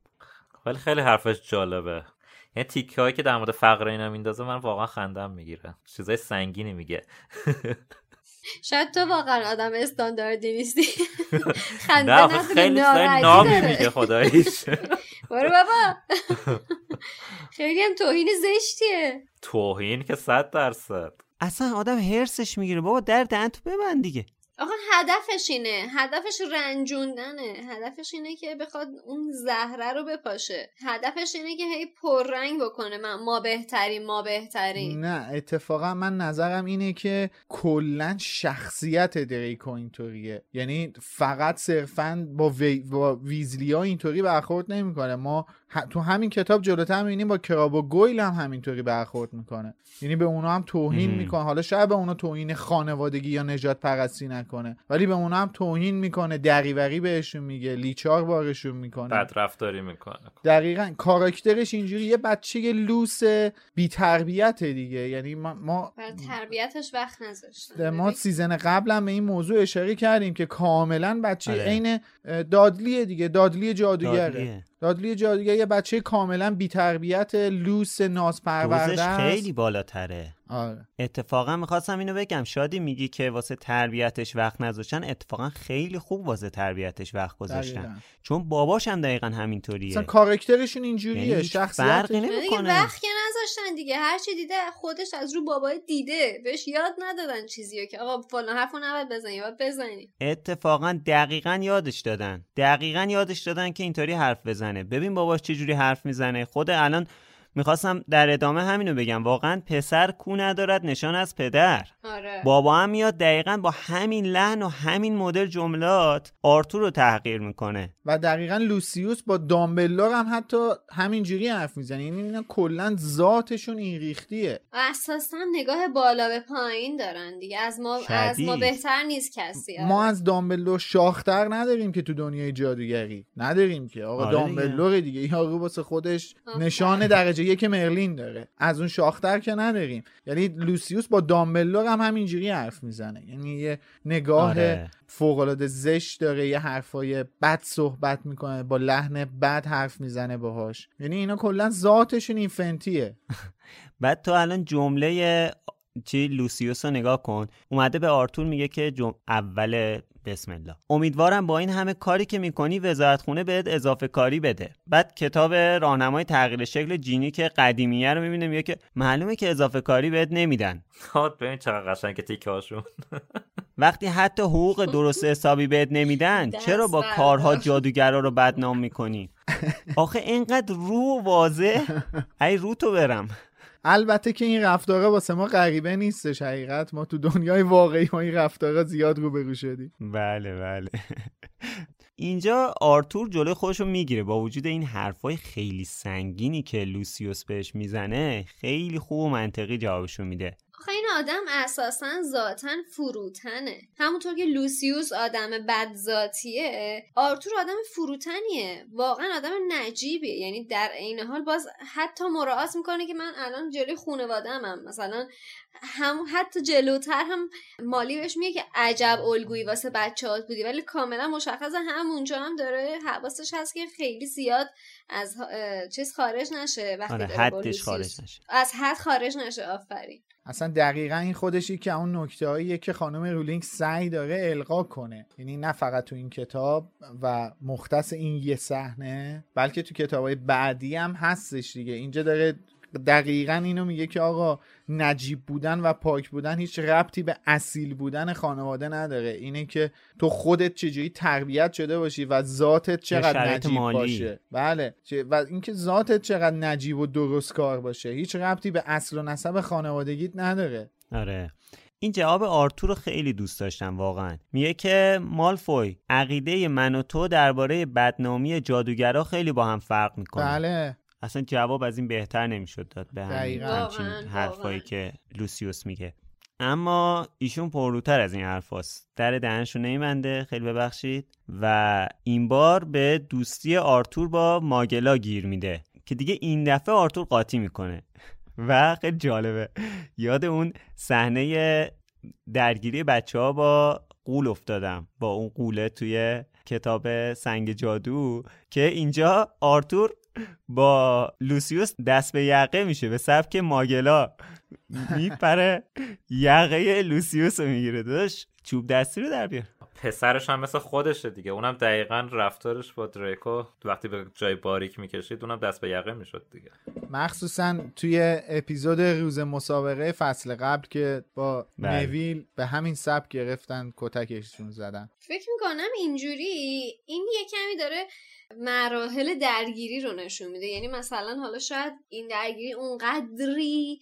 S3: ولی خیلی حرفش جالبه. یعنی تیکه هایی که در مورد فقر اینا میندازه من واقعا خندم می‌گیره چیزای سنگینی میگه.
S2: شاید تو واقعا آدم استانداردی نیستی. [LAUGHS]
S3: نه
S2: خنده نداره
S3: خیلی نامی. میگه خداییش.
S2: برو بابا. [LAUGHS] خیلی هم توهین زشتیه.
S3: توهین که صد درصد.
S1: اصلا آدم هرسش می‌گیره. بابا در دهن تو ببند دیگه.
S2: آقا هدفش اینه. هدفش رنجوندنه. هدفش اینه که بخواد اون زهره رو بپاشه. هدفش اینه که هی پررنگ بکنه. من ما بهترین ما بهترین
S4: نه اتفاقا من نظرم اینه که کلا شخصیت دریکو اینطوریه. یعنی فقط صرفا با, وی... با ویزلیا اینطوری برخورد نمی‌کنه. ما تو همین کتاب جلوتر می‌بینیم با کراب و گویل هم همینطوری برخورد می‌کنه. یعنی به اونا هم توهین می‌کنه. حالا شاید به اونا توهین خانوادگی یا نژادپرستی نکنه ولی به اونا هم توهین می‌کنه. دری‌وری بهشون میگه لیچار بارشون می‌کنه.
S3: بد رفتاری می‌کنه.
S4: دقیقا کاراکترش اینجوری. یه بچه لوس بی تربیت دیگه. یعنی ما, ما
S2: تربیتش وقت نذاشتن.
S4: ما season قبلا به این موضوع اشاره کردیم که کاملا بچه عین دادلیه دیگه. دادلی جادوگره. دادلی جادوگر یه بچه کاملا بیتربیت لوس نازپرورده
S1: خیلی بالاتره.
S4: آره.
S1: اتفاقا می‌خواستم اینو بگم. شادی میگی که واسه تربیتش وقت نذاشتن. اتفاقا خیلی خوب واسه تربیتش وقت گذاشتن. چون باباش هم دقیقا همینطوریه.
S4: مثلا کارکترشون اینجوریه.
S1: یعنی
S4: شخصیت
S1: فرقی نمی‌کنه.
S2: وقت که نذاشتن دیگه. هر چی دیده خودش از رو بابای دیده. بهش یاد ندادن چیزیو که آقا فلان حرفو نباید بزنی یا بزنی.
S1: اتفاقا دقیقا یادش دادن. دقیقا یادش دادن که اینطوری حرف بزنه. ببین باباش چجوری حرف می‌زنه. خود الان می‌خواستم در ادامه همینو بگم. واقعا پسر کو ندارد نشان از پدر.
S2: آره.
S1: بابا هم میاد دقیقا با همین لحن و همین مدل جملات آرتور رو تحقیر می‌کنه.
S4: و دقیقا لوسیوس با دامبلور هم حتی همینجوری حرف می‌زنه. یعنی اینا کلا ذاتشون این ریختیه
S2: اساسا نگاه بالا به پایین دارن دیگه. از ما از ما بهتر نیست کسی
S4: آره. ما از دامبلور شاختر نداریم که تو دنیای جادوگری. نداریم که. آقا آره دامبلور دیگه. یارو واسه خودش نشان درجه یک مرلین داره. از اون شاختر که نداریم. یعنی لوسیوس با دامبلور هم همینجوری حرف می‌زنه. یعنی یه نگاه آره. فوقالعاده زشت داره یه حرفای بد صحبت می‌کنه با لحن بد حرف می‌زنه باهاش. یعنی اینا کلا ذاتشون این فنتیه [LAUGHS]
S1: بعد تو الان جمله چی لوسیوس رو نگاه کن. اومده به آرتور میگه که جم... اول بسم الله. امیدوارم با این همه کاری که می‌کنی وزارت خونه بهت اضافه کاری بده. بعد کتاب راهنمای تغییر شکل جینی که قدیمیه رو می‌بینه میگه که معلومه که اضافه کاری بهت نمیدن.
S3: خود ببین چقدر قشنگ که تیکه هاشون. [LAUGHS]
S1: وقتی حتی حقوق درست حسابی بهت نمیدن چرا با کارها جادوگرا رو بدنام می‌کنی؟ [LAUGHS] آخه اینقدر رو واضح؟ ای رو تو برم.
S4: البته که این رفتارا واسه ما غریبه نیستش حقیقت. ما تو دنیای واقعی ما این رفتارا زیاد رو برو شدیم.
S1: بله بله. اینجا آرتور جلوی خودش رو می‌گیره. با وجود این حرفای خیلی سنگینی که لوسیوس بهش می‌زنه خیلی خوب و منطقی جوابشو میده.
S2: آخه این آدم اساسا ذاتا فروتنه. همونطور که لوسیوس آدم بد ذاتیه آرتور آدم فروتنیه. واقعا آدم نجیبیه. یعنی در عین حال باز حتی مراعات می‌کنه که من الان جلوی خونوادمم مثلا هم حتی جلوتر هم مالی بهش میگه که عجب الگویی واسه بچه‌هات بودی. ولی کاملا مشخص همونجا هم داره حواسش هست که خیلی زیاد از چیز خارج نشه وقتی
S1: آره حدش خارج نشه.
S2: از حد خارج نشه. آفرین.
S4: اصلا دقیقا این خودشی که اون نکته که خانم رولینگ سعی داره القا کنه. یعنی نه فقط تو این کتاب و مختص این یه صحنه بلکه تو کتاب های بعدی هم هستش دیگه. اینجا داره دقیقا اینو میگه که آقا نجیب بودن و پاک بودن هیچ ربطی به اصیل بودن خانواده نداره. اینه که تو خودت چجوری تربیت شده باشی و ذاتت چقدر نجیب مالی. باشه. بله. و اینکه ذاتت چقدر نجیب و درست کار باشه. هیچ ربطی به اصل و نسب خانوادگیت نداره.
S1: آره. این جواب آرتور رو خیلی دوست داشتم واقعا. میگه که مالفوی عقیده من و تو درباره بدنامی جادوگرا خیلی با هم فرق می‌کنه.
S4: بله.
S1: اصلا جواب از این بهتر نمی‌شد داد به همچین حرفایی که لوسیوس میگه. اما ایشون پرروتر از این حرفاست. در دهنشو نمیمنده خیلی ببخشید. و این بار به دوستی آرتور با ماگلا گیر میده که دیگه این دفعه آرتور قاطی می‌کنه. و خیلی جالبه. یاد اون صحنه درگیری بچه ها با قول افتادم. با اون قوله توی کتاب سنگ جادو که اینجا آرتور با لوسیوس دست به یقه میشه به سبک ماگلا. میپره یقه لوسیوس رو می‌گیره داشت چوب دستی رو در بیار.
S3: پسرش هم مثل خودشه دیگه. اونم دقیقا رفتارش با دریکو وقتی به جای باریک می‌کشید اونم دست به یقه می‌شد دیگه.
S4: مخصوصا توی اپیزود روز مسابقه فصل قبل که با
S1: بله.
S4: نویل به همین سبک گرفتن کتکشون زدن.
S2: فکر می‌کنم اینجوری این یه کمی داره مراحل درگیری رو نشون میده. یعنی مثلا حالا شاید این درگیری اونقدری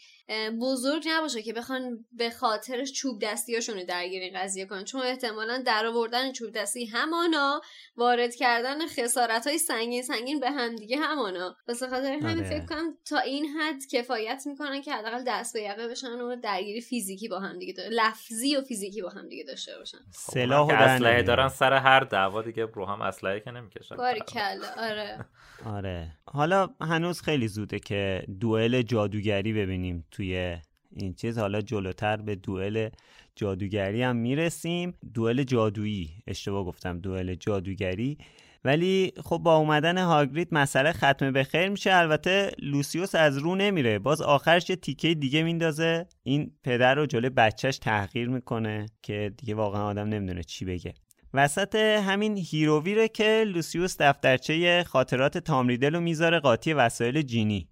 S2: بزرگ نباشه که بخوان به خاطرش چوب دستیاشون رو درگیری قضیه کنن. چون احتمالا در آوردن چوب دستی همانا وارد کردن خسارت های سنگین سنگین به همدیگه همانا. پس خاطر همین
S1: آره.
S2: فکر کنم تا این حد کفایت می‌کنن که حداقل دست به یقه بشن و درگیری فیزیکی با هم دیگه دا- لفظی و فیزیکی با هم دیگه داشته باشن.
S1: سلاح و
S3: که
S1: در
S3: اسلحه. دارن سر هر دعوا دیگه رو هم اسلحه که نمی‌کشن.
S2: باریکلا آره. [LAUGHS]
S1: آره. حالا هنوز خیلی زوده که دوئل جادوگری ببینیم توی این چیز. حالا جلوتر به دوئل جادوگری هم می‌رسیم. دوئل جادویی. اشتباه گفتم دوئل جادوگری. ولی خب با اومدن هاگرید مسئله ختم به خیر میشه. البته لوسیوس از رو نمیره. باز آخرش یه تیکه دیگه میندازه. این پدر رو جلوی بچهش تحقیر می‌کنه که دیگه واقعا آدم نمی‌دونه چی بگه. وسط همین هیروویره که لوسیوس دفترچه خاطرات تامریدل رو می‌ذاره قاطی وسایل جینی.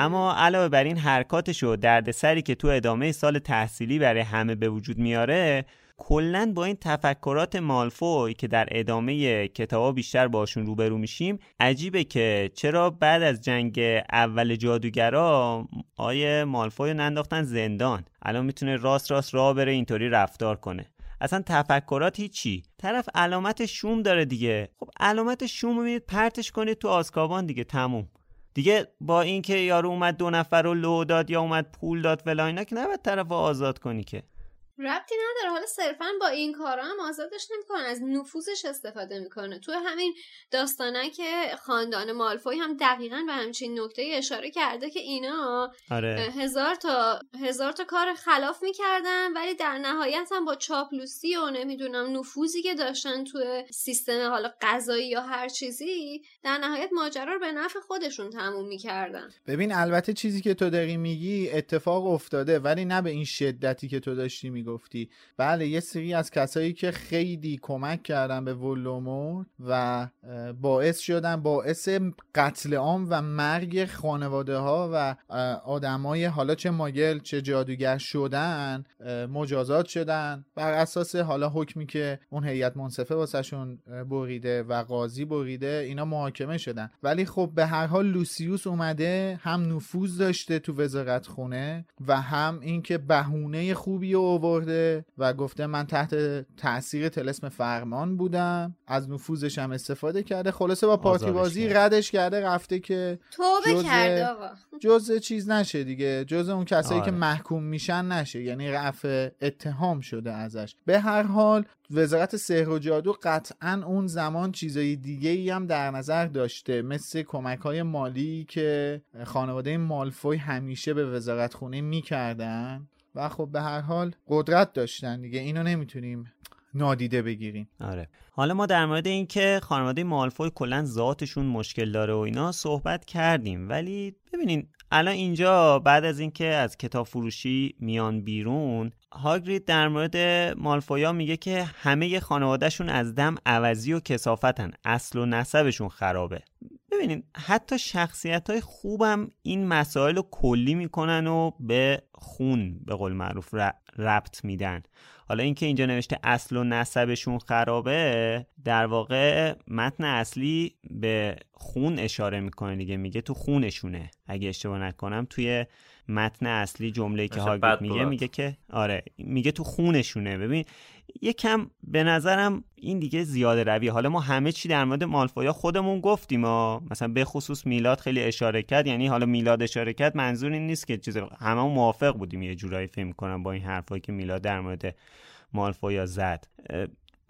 S1: اما علاوه بر این حرکاتش و دردسری که تو ادامه سال تحصیلی برای همه به وجود میاره کلا با این تفکرات مالفوی که در ادامه کتابا بیشتر باشون روبرو میشیم عجیبه که چرا بعد از جنگ اول جادوگرا آیه مالفوی رو ننداختن زندان. الان می‌تونه راست راست راه بره اینطوری رفتار کنه. اصلا تفکرات هیچی. طرف علامت شوم داره دیگه. خب علامت شوم میرید پرتش کنید تو آزکابان دیگه تموم. دیگه با اینکه یارو اومد دو نفر رو لو داد یا اومد پول داد فلا اینا که نباید طرف آزاد کنی که.
S2: ربطی نداره. حالا صرفا با این کارا هم آزادش نمی‌کنه از نفوذش استفاده می‌کنه. تو همین داستانه که خاندان مالفوی هم دقیقا به همچین نکته اشاره کرده که اینا
S1: آره.
S2: هزار تا هزار تا کار خلاف می‌کردن ولی در نهایت هم با چاپلوسی و نمی‌دونم نفوذی که داشتن تو سیستم حالا قضایی یا هر چیزی در نهایت ماجرا رو به نفع خودشون تموم می‌کردن.
S4: ببین البته چیزی که تو داری میگی اتفاق افتاده ولی نه به این شدتی که تو داشتی می‌گفتی. بله یه سری از کسایی که خیلی کمک کردن به ولومور و باعث شدن باعث قتل عام و مرگ خانواده ها و آدمای حالا چه ماگل چه جادوگر شدن مجازات شدن. بر اساس حالا حکمی که اون هیئت منصفه واسهشون بریده و قاضی بریده اینا محاکمه شدن. ولی خب به هر حال لوسیوس اومده هم نفوذ داشته تو وزارت خونه و هم اینکه بهونه خوبی رو آورده و گفته من تحت تاثیر تلسم فرمان بودم. از نفوذش هم استفاده کرده. خلاصه با پارتی بازی
S1: کرد.
S4: ردش کرده رفته که
S2: توبه
S4: جزء-
S2: کرده آقا. [LAUGHS]
S4: جزء چیز نشه دیگه. جزء اون کسایی
S1: آره.
S4: که محکوم میشن نشه. یعنی رفع اتهام شده ازش. به هر حال وزارت سحر و جادو قطعا اون زمان چیزای دیگه ای هم در نظر داشته. مثل کمک های مالی که خانواده مالفوی همیشه به وزارت خونه می‌کردن. و خب به هر حال قدرت داشتن دیگه اینو نمی‌تونیم نادیده بگیریم.
S1: آره. حالا ما در مورد اینکه خانواده مالفوی کلا ذاتشون مشکل داره و اینا صحبت کردیم ولی ببینین الان اینجا بعد از اینکه از کتاب فروشی میان بیرون هاگرید در مورد مالفویا میگه که همه خانوادهشون از دم عوضی و کسافتن اصل و نسبشون خرابه. ببینین حتی شخصیت های خوبم این مسائل رو کلی می‌کنن و به خون به قول معروف ربط میدن. حالا اینکه اینجا نوشته اصل و نسبشون خرابه در واقع متن اصلی به خون اشاره می‌کنه دیگه میگه تو خونشونه. اگه اشتباه نکنم توی متن اصلی جمله که هاگرید
S3: bad
S1: میگه. میگه که آره میگه تو خونشونه. ببین یکم به نظرم این دیگه زیاده روی حالا ما همه چی در مورد مالفویا خودمون گفتیم ها. مثلا به خصوص میلاد خیلی اشاره کرد. یعنی حالا میلاد اشاره کرد منظور این نیست که چیز همه موافق بودیم یه جورایی فهم کنم با این حرفایی که میلاد در مورد مالفویا زد.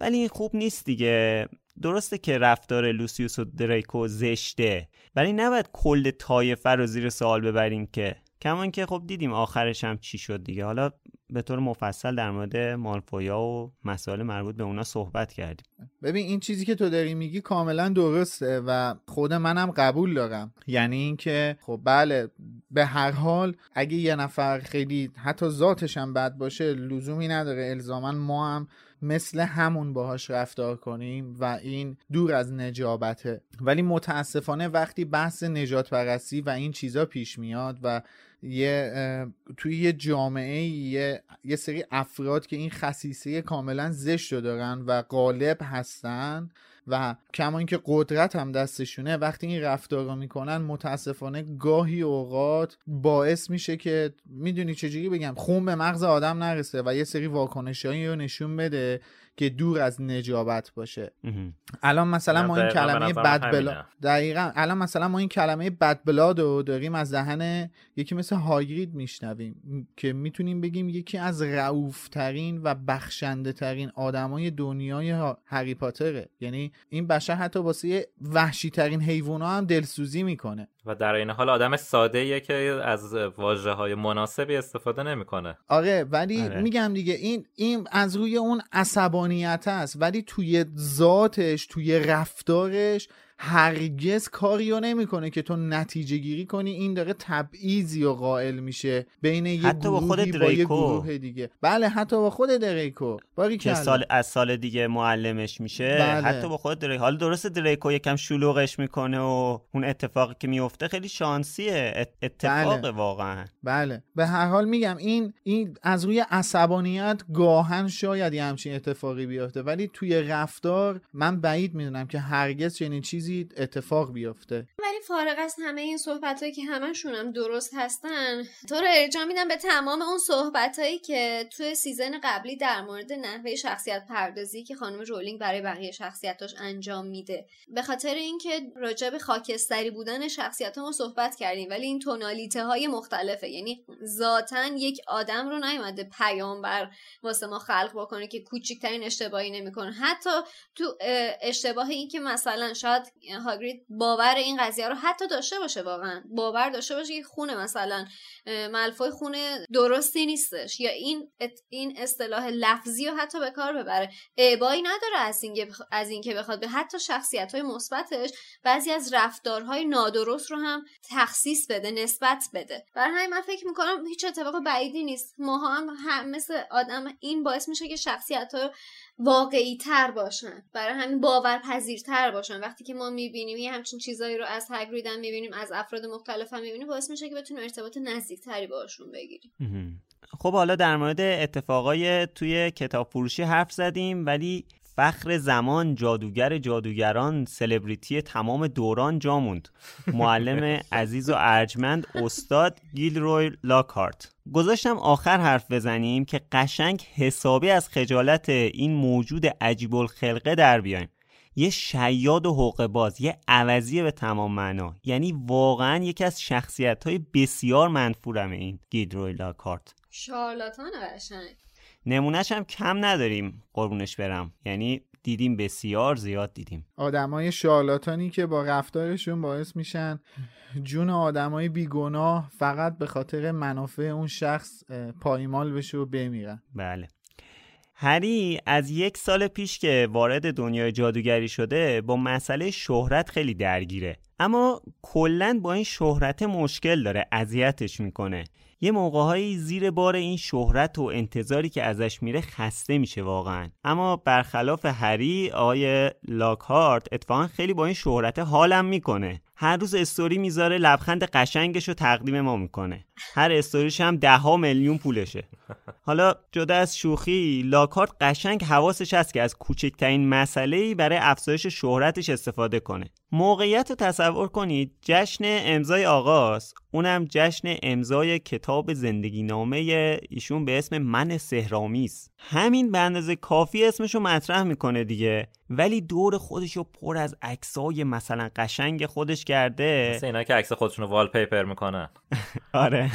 S1: ولی این خوب نیست دیگه. درسته که رفتار لوسیوس و دریکو زشته. ولی نباید کل تایفه رو زیر سوال ببریم که. کمان که خب دیدیم آخرش هم چی شد دیگه. حالا به طور مفصل در مورد مالفویا و مسائل مربوط به اونا صحبت کردیم.
S4: ببین این چیزی که تو داری میگی کاملا درسته و خود منم قبول دارم. یعنی اینکه خب بله به هر حال اگه یه نفر خیلی حتی ذاتش هم بد باشه لزومی نداره. الزاما ما هم مثل همون باهاش رفتار کنیم و این دور از نجابته. ولی متاسفانه وقتی بحث نجات پرستی و این چیزا پیش میاد و یه توی یه جامعه یه, یه سری افراد که این خصیصه کاملا زشت رو دارن و غالب هستن و کما اینکه قدرت هم دستشونه وقتی این رفتار رو می‌کنن متاسفانه گاهی اوقات باعث میشه که می‌دونی چجوری بگم خون به مغز آدم نرسه و یه سری واکنشایی رو نشون بده که دور از نجابت باشه. الان مثلا ما این کلمه بد بلا دقیقا الان مثلا ما این کلمه بد بلاد رو داریم از دهن یکی مثل هاگرید میشنویم که می‌تونیم بگیم یکی از رعوفترین و بخشنده ترین آدمای دنیای هری پاتره. یعنی این بشر حتی واسه وحشی ترین حیوان هم دلسوزی می‌کنه.
S3: و در این حال آدم ساده که از واژه های مناسبی استفاده نمی‌کنه
S4: آره ولی آره. میگم دیگه این این از روی اون عصبانیت است ولی توی ذاتش توی رفتارش هرگز کاری رو نمی‌کنه که تو نتیجه گیری کنی. این داره تبعیضی و قائل میشه بین یه
S1: حتی با خود
S4: با یه گروه دیگه. بله حتی با خود دریکو. باری
S1: که سال از سال دیگه معلمش میشه. بله. حتی با خود دریکو. حالا درست دریکو یکم شلوغش می‌کنه و اون اتفاقی که میفته خیلی شانسیه. اتفاق
S4: بله.
S1: واقعا.
S4: بله. به هر حال میگم این این از روی عصبانیت گاهاً شاید یه همچین اتفاقی بیفته. ولی توی رفتار من بعید می‌دونم که هرگز چنین چیزی اتفاق بیفته
S2: ولی فارغ از همه این صحبت هایی که همشون هم درست هستن تو رو ارجاع میدم به تمام اون صحبت هایی که توی season قبلی در مورد نحوه شخصیت پردازی که خانم رولینگ برای بقیه شخصیتاش انجام میده. به خاطر اینکه راجع به خاکستری بودن شخصیت ما صحبت کردیم ولی این tonalité های مختلفه. یعنی ذاتا یک آدم رو نیومده پیامبر واسه ما خلق بکنه که کوچکترین اشتباهی نمی‌کنه. حتی تو اشتباه این که مثلا شاید هاگرید باور این قضیه رو حتی داشته باشه واقعا. باور داشته باشه که خونه مثلا ملفای خونه درستی نیستش. یا این این اصطلاح لفظی رو حتی به کار ببره. ابایی نداره از این از اینکه بخواد به حتی شخصیت های مثبتش بعضی از رفتارهای نادرست رو هم تخصیص بده نسبت بده. برای همین من فکر می‌کنم هیچ اتفاق بعیدی نیست. ماها هم, هم مثل آدم این باعث میشه که شخصیت ها واقعی تر باشن. برای همین باورپذیرتر باشن. وقتی که ما می‌بینیم یه همچین چیزایی رو از هگریدن می‌بینیم از افراد مختلف هم می‌بینیم باعث میشه که بتونیم ارتباط نزدیکتری باشون بگیریم.
S1: خب حالا در مورد اتفاقای توی کتاب فروشی حرف زدیم ولی فخر زمان جادوگر جادوگران سلبریتی تمام دوران جاموند معلم عزیز و ارجمند استاد گیلروی لاکارت. گذاشتم آخر حرف بزنیم که قشنگ حسابی از خجالت این موجود عجیب الخلقه در بیایم. یه شیاد و حقوق باز یه عوضیه به تمام معنا. یعنی واقعا یکی از شخصیت های بسیار منفورم این گیلروی لاکارت.
S2: شارلاتان قشنگ.
S1: نمونهش هم کم نداریم. قربونش برم. یعنی دیدیم بسیار زیاد دیدیم.
S4: آدمای شارلاتانی که با رفتارشون باعث میشن جون آدمای بیگناه فقط به خاطر منافع اون شخص پایمال بشه و بمیرن.
S1: بله. هری از یک سال پیش که وارد دنیای جادوگری شده با مسئله شهرت خیلی درگیره. اما کلا با این شهرت مشکل داره اذیتش می‌کنه. یه موقعهایی زیر بار این شهرت و انتظاری که ازش میره خسته میشه واقعا. اما برخلاف هری آقای لاکهارت اتفاقا خیلی با این شهرت حالم می‌کنه. هر روز استوری می‌ذاره لبخند قشنگش رو تقدیم ما می‌کنه. هر استوریش هم ده ها میلیون پولشه. حالا جدا از شوخی لاکارت قشنگ حواسش هست که از کوچکترین مسئله برای افزایش شهرتش استفاده کنه. موقعیت رو تصور کنید جشن امضای آغاز. اونم جشن امضای کتاب زندگی نامه ایشون به اسم من سهرامیز همین به اندازه کافی اسمشو مطرح می‌کنه دیگه. ولی دور خودشو پر از عکسای مثلا قشنگ خودش کرده.
S3: مثل اینا که عکس خودشون رو وال پیپر می‌کنن. [LAUGHS]
S1: آره.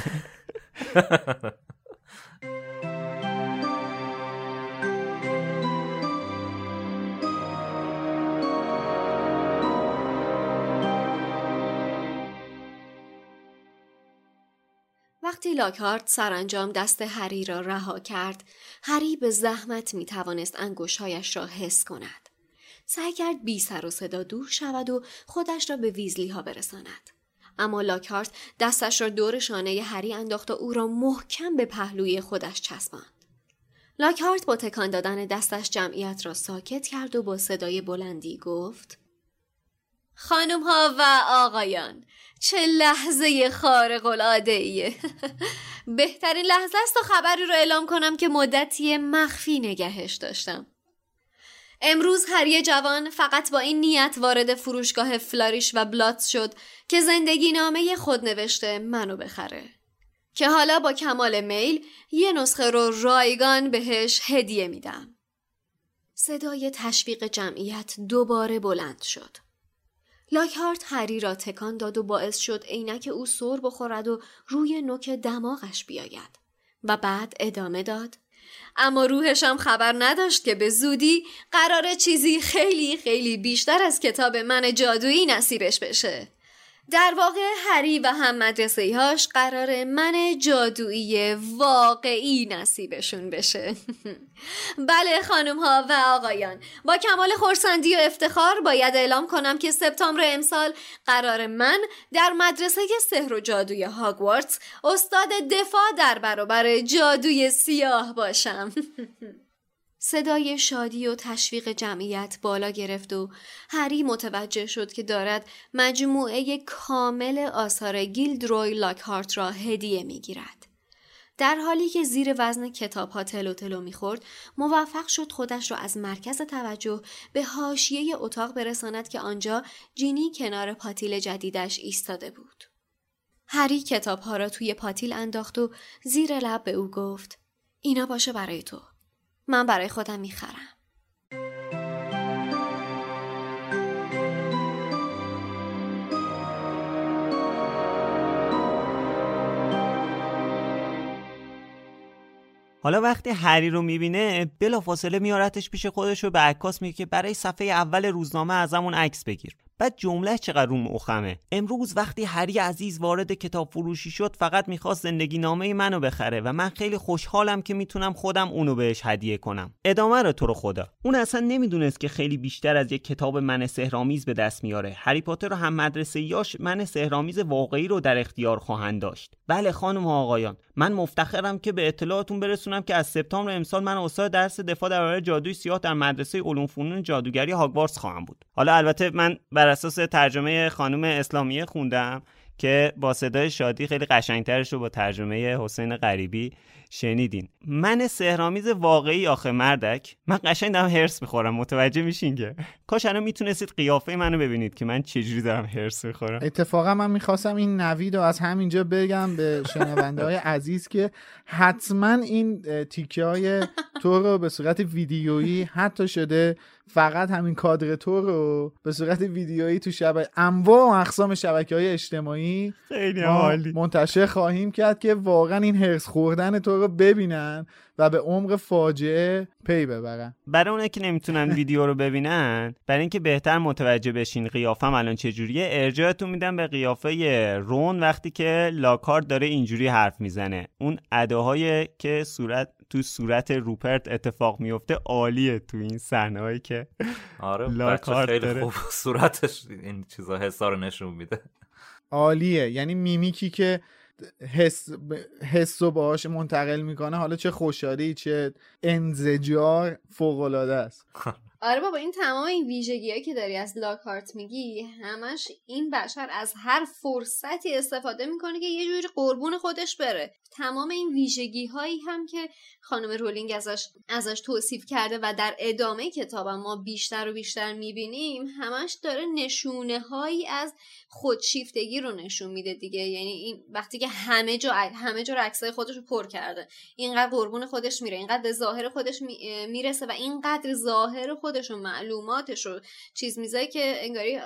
S1: [LAUGHS]
S2: وقتی لاکارت سرانجام دست هری را رها کرد هری به زحمت می توانست انگوشهایش را حس کند سعی کرد بی سر و صدا دور شود و خودش را به ویزلی ها برساند اما لاکارت دستش را دور شانه هری انداخت و او را محکم به پهلوی خودش چسباند. لاکارت با تکان دادن دستش جمعیت را ساکت کرد و با صدای بلندی گفت خانم ها و آقایان چه لحظه خارق العاده ایه [LAUGHS] بهترین لحظه است تا خبری رو اعلام کنم که مدتی مخفی نگهش داشتم. امروز هری جوان فقط با این نیت وارد فروشگاه فلاریش و بلاتس شد که زندگی نامه خود نوشته منو بخره. که حالا با کمال میل یه نسخه رو رایگان بهش هدیه میدم. صدای تشویق جمعیت دوباره بلند شد. لاکهارت هری را تکان داد و باعث شد عینک او سر بخورد و روی نوک دماغش بیاید و بعد ادامه داد. اما روحشم خبر نداشت که به زودی قرار چیزی خیلی خیلی بیشتر از کتاب من جادویی نصیبش بشه. در واقع هری و هم مدرسه هاش قرار من جادویی واقعی نصیبشون بشه. [LAUGHS] بله خانم ها و آقایان با کمال خورسندی و افتخار باید اعلام کنم که سپتامبر امسال قرار من در مدرسه سحر و جادوی هاگوارتس استاد دفاع در برابر جادوی سیاه باشم. [LAUGHS] صدای شادی و تشویق جمعیت بالا گرفت و هری متوجه شد که دارد مجموعه کامل آثار گیلدروی لاکهارت را هدیه می گیرد. در حالی که زیر وزن کتاب ها تلو تلو می‌خورد موفق شد خودش را از مرکز توجه به حاشیه اتاق برساند که آنجا جینی کنار پاتیل جدیدش ایستاده بود. هری کتاب ها را توی پاتیل انداخت و زیر لب به او گفت اینا باشه برای تو. من برای خودم می‌خرم.
S1: حالا وقتی هری رو می‌بینه بلافاصله میارتش پیش خودش رو به عکاس میگه که برای صفحه اول روزنامه ازمون عکس بگیر بعد جمله چقدر رو مخمه. امروز وقتی هری عزیز وارد کتاب فروشی شد فقط می‌خواست زندگی نامه منو بخره و من خیلی خوشحالم که می‌تونم خودم اونو بهش هدیه کنم. ادامه رو تو رو خدا. اون اصلا نمی‌دونست که خیلی بیشتر از یک کتاب من سهرامیز به دست میاره. هری پاتر و هم مدرسه یاش من سهرامیز واقعی رو در اختیار خواهند داشت. بله خانم و آقایان من مفتخرم که به اطلاعاتون برسونم که از سپتامبر امسال من استاد درس دفاع درباره جادوی سیاه در مدرسه علوم فنون جادوگری هاگوارتس خواهم بود. حالا البته من بر اساس ترجمه خانم اسلامیه خوندم که با صدای شادی خیلی قشنگترش رو با ترجمه حسین غریبی شنیدین. من سهرامیز واقعی آخه مردک. من قشنگ دارم هرس می‌خورم. متوجه میشین که. کاش الان می‌تونستید قیافه منو ببینید که من چجوری دارم هرس می‌خورم.
S4: اتفاقا من می‌خواستم این نوید رو از همینجا بگم به شنونده های [LAUGHS] عزیز که حتما این تیکه های تو رو به صورت ویدیویی حتی شده فقط همین کادر تو رو به صورت ویدیویی تو شبکه انواع و اقسام شبکه های اجتماعی
S1: خیلی عالی.
S4: منتشر خواهیم کرد که واقعا این هرس خوردن تو رو ببینن و به عمق فاجعه پی ببرن.
S1: برای اونه که نمی‌تونن ویدیو رو ببینن برای اینکه بهتر متوجه بشین قیافم الان چجوریه ارجاعتون میدم به قیافه رون وقتی که لاکارد داره اینجوری حرف می‌زنه. اون اداهایی که صورت تو صورت روپرت اتفاق میفته عالیه تو این صحنه هایی که
S3: آره لاکارد خیلی داره. خوب صورتش این چیزا حسا رو نشون میده.
S4: عالیه. یعنی میمیکی که حس حس و باهاش منتقل می‌کنه. حالا چه خوشحالی چه انزجار فوق العاده است. [LAUGHS]
S2: آره بابا این تمام این ویژگی که داری از لاکارت میگی همش این بشر از هر فرصتی استفاده می‌کنه که یه جوری قربون خودش بره. تمام این ویژگی هایی هم که خانم رولینگ ازش ازش توصیف کرده و در ادامه کتاب ما بیشتر و بیشتر می‌بینیم همش داره نشونه هایی از خودشیفتگی رو نشون میده دیگه. یعنی این وقتی که همه جا همه جا عکسای خودش رو پر کرده اینقدر قربون خودش میره اینقدر به ظاهر خودش می‌رسه و اینقدر ظاهر خودش و معلوماتش رو چیز میزایی که انگاری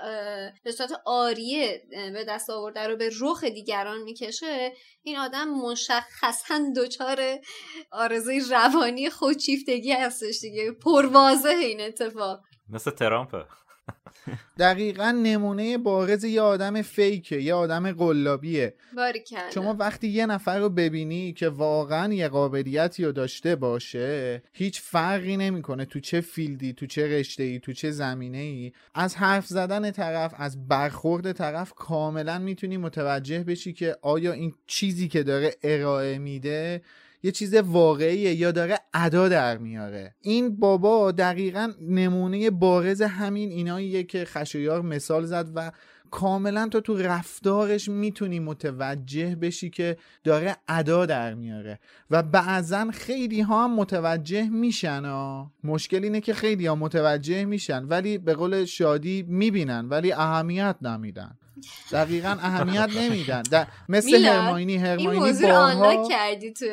S2: به صورت آریه به دست آورده رو به رخ دیگران می‌کشه این آدم مشخصا دچار آرزوی روانی خودشیفتگی هستش دیگه پروازه این اتفاق.
S3: مثل ترامپه
S4: دقیقا نمونه بارز یه آدم فیکه یه آدم قلابیه.
S2: باریکلا
S4: شما وقتی یه نفر رو ببینی که واقعا یه قابلیتی رو داشته باشه هیچ فرقی نمی‌کنه تو چه فیلدی تو چه رشته ای تو چه زمینه ای از حرف زدن طرف از برخورد طرف کاملا می‌تونی متوجه بشی که آیا این چیزی که داره ارائه میده یه چیز واقعیه یا داره ادا در میاره. این بابا دقیقا نمونه بارز همین ایناییه که خشایار مثال زد و کاملا تو تو رفتارش می‌تونی متوجه بشی که داره ادا در میاره. و بعضا خیلی ها هم متوجه میشن ها. مشکل اینه که خیلی ها متوجه میشن ولی به قول شادی می‌بینن ولی اهمیت نمیدن. دقیقا اهمیت نمیدن. در... مثل
S2: میلاد،
S4: هرماینی
S2: این
S4: هرماینی
S2: موضوع رو
S4: بارها
S2: کردی تو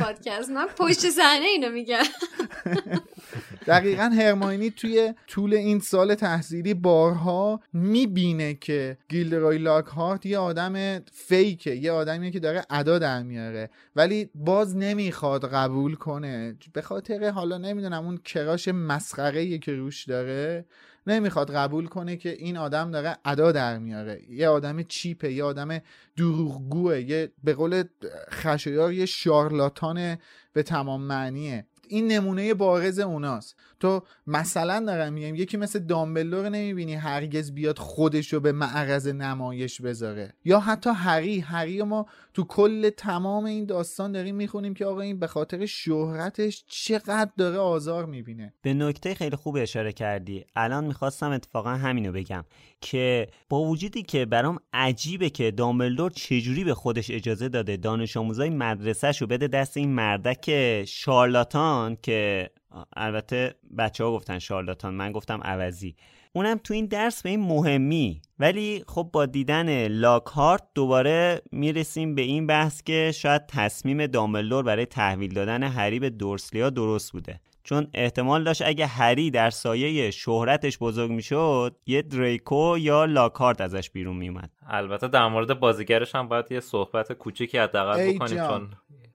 S2: پادکست. من پشت صحنه اینو میگم. [LAUGHS]
S4: دقیقا هرماینی توی طول این سال تحصیلی بارها می‌بینه که گیلدروی لاکهارت یه آدم فیکه یه آدمیه که داره ادا در میاره. ولی باز نمی‌خواد قبول کنه. به خاطر حالا نمی‌دونم اون کراش مسخره که روش داره نمی‌خواد قبول کنه که این آدم داره ادا در میاره. یه آدم چیپه یه آدم دروغگوه یه به قول خشایار یه شارلاتان به تمام معنیه. این نمونه بارز اوناست. تو مثلا دارم میگم یکی مثل دامبلور نمی‌بینی هرگز بیاد خودش رو به معرض نمایش بذاره. یا حتی هری هری ما تو کل تمام این داستان داریم می‌خونیم که آقا این به خاطر شهرتش چقدر داره آزار می‌بینه.
S1: به نکته خیلی خوب اشاره کردی. الان می‌خواستم اتفاقا همینو بگم که با وجودی که برام عجیبه که دامبلدور چجوری به خودش اجازه داده دانش آموزای مدرسهش رو بده دست این مردک شارلاتان که البته بچه ها گفتن شارلاتان من گفتم عوضی. اونم تو این درس به این مهمی. ولی خب با دیدن لاکهارت دوباره می‌رسیم به این بحث که شاید تصمیم دامبلدور برای تحویل دادن هری به دورسلیا درست بوده. چون احتمال داشت اگه هری در سایه شهرتش بزرگ می‌شد یه دریکو یا لاکارت ازش بیرون میومد
S3: البته در مورد بازیگرش هم باید یه صحبت کوچیکی حداقل بکنیم. چون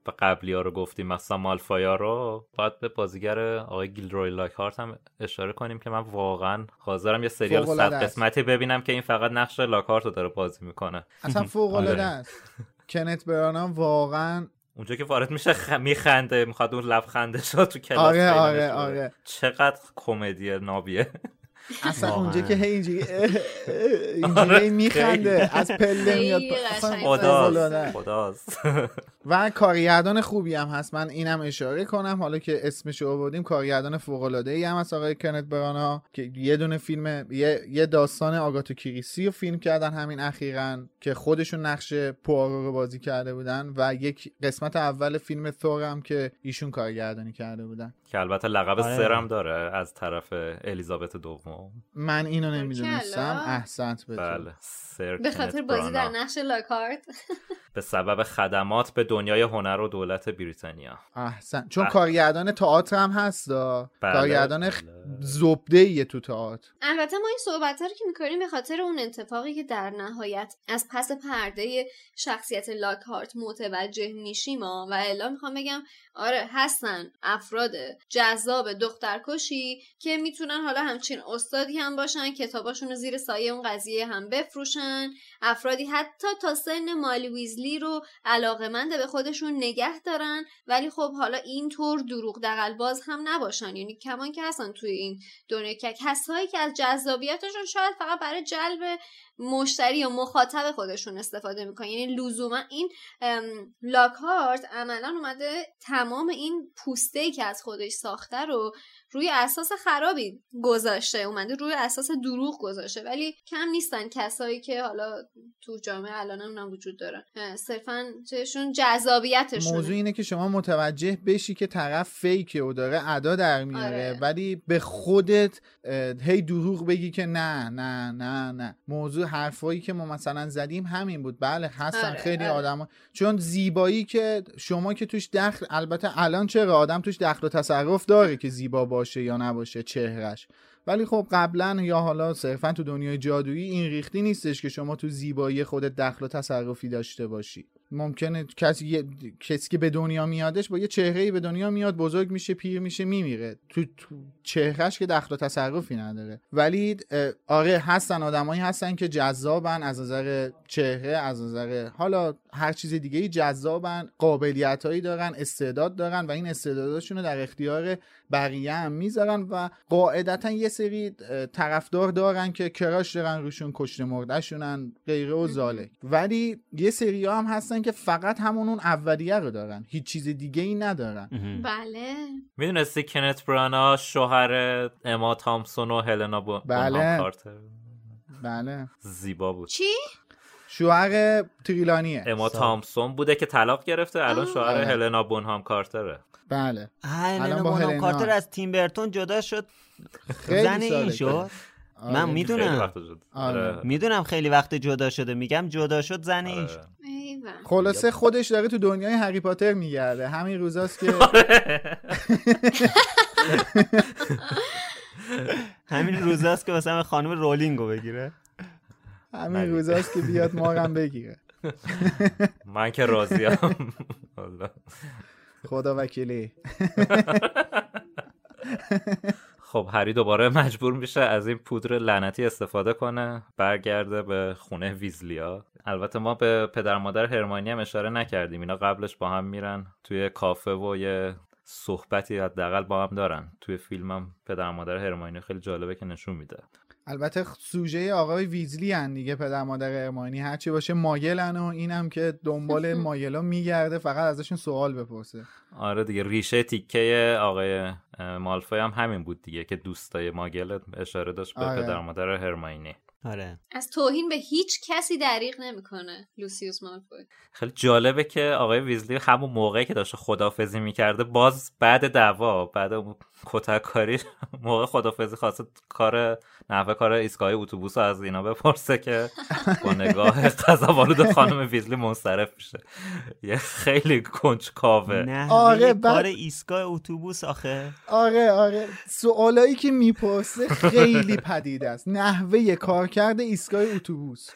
S3: به قبلی ها رو گفتیم مثلا مالفایا رو باید به بازیگر آقای گیلروی لاکهارت هم اشاره کنیم که من واقعا حاضرم یه سریال صد. قسمتی ببینم که این فقط نقش لاکهارت رو داره بازی می‌کنه
S4: اصلا [LAUGHS] فوق العاده
S3: آره.
S4: است کنت برانام واقعا
S3: اونجا که وارد میشه خ... میخنده می‌خواد اون لبخندش رو تو کلاس
S4: آره، آره،. آره.
S3: چقدر کمدی نابیه
S4: اصلا. اونجا که هی اینجوری اینجوری
S3: آره،
S4: میخنده از پله میاد
S2: خیلی
S4: اصلا
S2: قشنگ
S4: فوق‌العاده.
S3: خداست خداست. [LAUGHS]
S4: و کارگردان خوبی هم هست. من اینم اشاره کنم. حالا که اسمش رو آوردیم کارگردان فوق العاده ای هم هست آقای کنت برانا که یه دونه فیلم یه, یه داستان آگاتو کریسی رو فیلم کردن همین اخیرا که خودشون نقش پوارو رو بازی کرده بودن و یک قسمت اول فیلم ثور هم که ایشون کارگردانی کرده بودن.
S3: که البته لقب
S1: آره.
S3: سرم داره از طرف الیزابت دوم.
S4: من اینو نمی‌دونستم. احسنت به.
S3: بله
S2: به خاطر بازی در. نقش لاکارت [LAUGHS]
S3: به سبب خدمات به دنیای هنر و دولت بریتانیا
S4: احسن چون
S3: بله.
S4: کارگردان تئاتر هم هست دا.
S3: بله،
S4: کارگردان
S3: بله.
S4: زبده ایه تو تئاتر
S2: البته ما این صحبت رو که می‌کنیم به خاطر اون اتفاقی که در نهایت از پس پرده شخصیت لاکهارت متوجه میشیم ها. و الا می‌خوام بگم آره هستن افراد جذاب دخترکشی که می‌تونن حالا همچین استادی هم باشن کتاباشون رو زیر سایه اون قضیه هم بفروشن. افرادی حتی تا سن مالی ویزلی رو علاقمند به خودشون نگه دارن ولی خب حالا اینطور دروغ دقلباز هم نباشن. یعنی کمان که هستن توی این دنیا که کسایی که از جذابیتشون شاید فقط برای جلب مشتری یا مخاطب خودشون استفاده می‌کنن. یعنی لزوما این لاکهارت عملا اومده تمام این پوسته که از خودش ساخته رو روی اساس خرابی گذاشته اومده روی اساس دروغ گذاشته. ولی کم نیستن کسایی که حالا تو جامعه الان هم وجود دارن. صرفا چشون جذابیتشون.
S4: موضوع اینه که شما متوجه بشی که طرف فیکه و داره ادا در میاره
S2: آره.
S4: ولی به خودت هی دروغ بگی که نه نه نه نه. موضوع حرفایی که ما مثلا زدیم همین بود. بله هستن
S2: آره،
S4: خیلی
S2: آره.
S4: آدم چون زیبایی که شما که توش دخل البته الان چرا آدم توش دخل و تصرف داره که زیبا باشه؟ یا نباشه چهرش. ولی خب قبلا یا حالا صرفا تو دنیای جادویی این ریختی نیستش که شما تو زیبایی خودت دخل و تصرفی داشته باشی. ممکنه کسی کسی که به دنیا میادش با یه چهره به دنیا میاد بزرگ میشه پیر میشه میمیره. تو, تو چهرهش که دخل و تصرفی نداره. ولی آره هستن آدمایی هستن که جذابن از نظر چهره از نظر حالا هر چیز دیگه ای جذابن قابلیت هایی دارن استعداد دارن و این استعداداشون رو در اختیار بقیه هم می‌ذارن و قاعدتا یه سری طرفدار دارن که کراش دارن روشون کشته مردهشونن غیره و زاله ولی یه سری هم هستن که فقط همون اون اولیه رو دارن. هیچ چیز دیگه ای ندارن
S2: بله.
S3: می‌دونستی کنت برانا شوهر اما تامسون و هلنا بو
S4: بله.
S3: کارتر
S4: بله.
S3: زیبا بود.
S2: چی؟
S4: شوهر تریلانیه.
S3: اما تامسون بوده که طلاق گرفته الان شوهر
S4: بله.
S3: هلنا بونهام کارتره.
S4: بله.
S1: هلنا
S4: با
S1: بونهام
S4: هلنا.
S1: کارتر از تیم برتون جدا شد.
S4: خیلی
S1: زن این شد.
S4: آره.
S1: من
S3: خیلی
S1: می‌دونم.
S4: آره.
S3: آره.
S1: می‌دونم خیلی وقت جدا شده میگم جدا شد زن
S3: آره.
S4: خلاصه خودش داره تو دنیای هری پاتر میگرده همین روزاست که [LAUGHS]
S1: همین روزاست که مثلا خانم رولینگو بگیره
S4: همین روزاست که بیاد مارم بگیره
S3: من که راضیم.
S4: خدا وکیلی [LAUGHS]
S3: خب هری دوباره [LAUGHS] مجبور میشه از این پودر لعنتی استفاده کنه برگرده به خونه ویزلیا. البته ما به پدر مادر هرمانی هم اشاره نکردیم. اینا قبلش با هم میرن توی کافه و یه صحبتی حداقل با هم دارن. توی فیلمم پدر مادر هرمانی خیلی جالبه که نشون میده.
S4: البته سوژه آقای ویزلی هن دیگه پدر مادر ارمانی. هرچی باشه مایلن و اینم که دنبال [LAUGHS] مایلا میگرده فقط ازشون سوال بپرسه.
S3: آره دیگه ریشه تیکه آقای مالفوی هم همین بود دیگه که دوستای ماگل اشاره داشت به
S4: آره.
S3: پدر مادر هرماینی.
S1: آره.
S2: از توهین به هیچ کسی دریغ نمی‌کنه لوسیوس مالفوی.
S3: خیلی جالبه که آقای ویزلی همون موقعی که داشته خدافزی می‌کرده باز بعد دعوا بعد اون کتک کاری [LAUGHS] موقع خدافزی خواسته کار نحوه کار ایستگاه اتوبوس از اینا بپرسه که با نگاه قضاوالود خانم ویزلی منصرف میشه. یه خیلی کنجکاوه.
S1: نه
S4: آره،
S1: کار
S4: بعد-
S1: ایستگاه اتوبوس آخه.
S4: آره آره. سوالایی که می‌پرسه خیلی پدید است. نحوه کارکرد ایستگاه اتوبوس.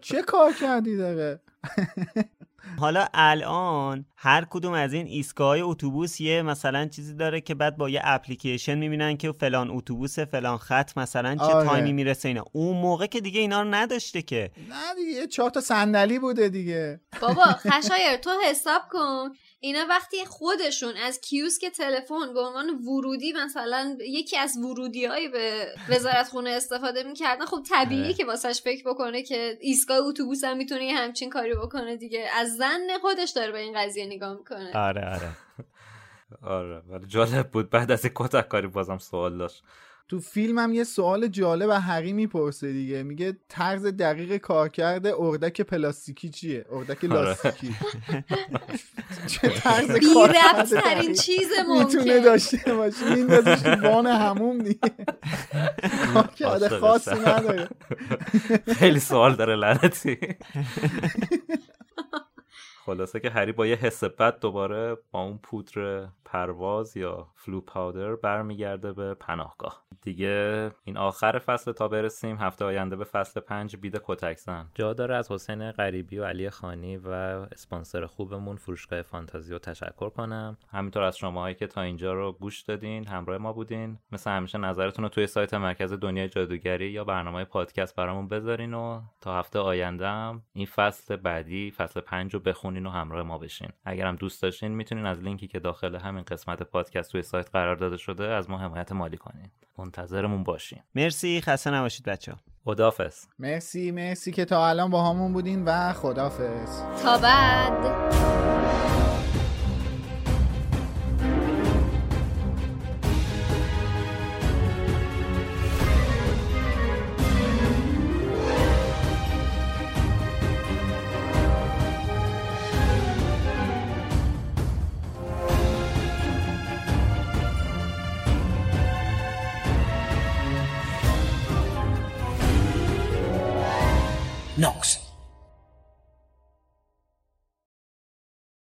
S4: چه کار کردی داره؟ [LAUGHS]
S1: حالا الان هر کدوم از این ایستگاه اتوبوس یه مثلا چیزی داره که بعد با یه اپلیکیشن می‌بینن که فلان اتوبوس فلان خط مثلا چه
S4: آره.
S1: تایمی می‌رسه اینا. اون موقع که دیگه اینا رو نداشته که.
S4: نه دیگه چهار تا صندلی بوده دیگه.
S2: بابا خشایر تو حساب کن. اینا وقتی خودشون از کیوسک تلفن به عنوان ورودی مثلا یکی از ورودی های به وزارت خونه استفاده می‌کردن خب طبیعیه
S3: آره.
S2: که واسش فکر بکنه که ایستگاه اتوبوس هم می‌تونه یه همچین کاری بکنه دیگه. از زن خودش داره به این قضیه نگاه می‌کنه.
S1: آره آره. [LAUGHS]
S3: آره ولی جالب بود. بعد از این کتک کاری بازم سوال داشت.
S4: تو فیلم هم یه سوال جالب از هری می‌پرسه دیگه. میگه طرز دقیق کارکرد اردک پلاستیکی چیه؟ اردک
S3: آره.
S4: لاستیکی. [LAUGHS] چه طرز کارکرد
S2: چیز
S4: می‌تونه
S2: ممکن
S4: داشته باشه. میندازش تو وان هموم دیگه. کارکرد خاصی. نداره.
S3: خیلی سوال داره لعنتی. [LAUGHS] خلاصه که هری با یه حس بد دوباره با اون پودر پرواز یا Floo powder برمیگرده به پناهگاه. دیگه این آخر فصل تا برسیم هفته آینده به فصل پنج بید کتکزن جا داره از حسین غریبی و علی خانی و اسپانسر خوبمون فروشگاه فانتازی رو تشکر کنم. همینطور از شماهایی که تا اینجا رو گوش دادین همراه ما بودین. مثل همیشه نظرتون رو توی سایت مرکز دنیای جادوگری یا برنامه پادکست برامون بذارین و تا هفته آینده هم این فصل بعدی فصل پنج رو بخونین و همراه ما بشین. اگرم دوست داشتین می‌تونین از لینکی که داخل همین قسمت پادکست توی سایت قرار داده شده از ما حمایت مالی کنین. منتظرمون باشین.
S1: مرسی خسته نباشید بچه ها.
S3: خدافظ
S4: مرسی مرسی که تا الان با همون بودین و خدافظ
S2: تا بعد.
S9: Knox.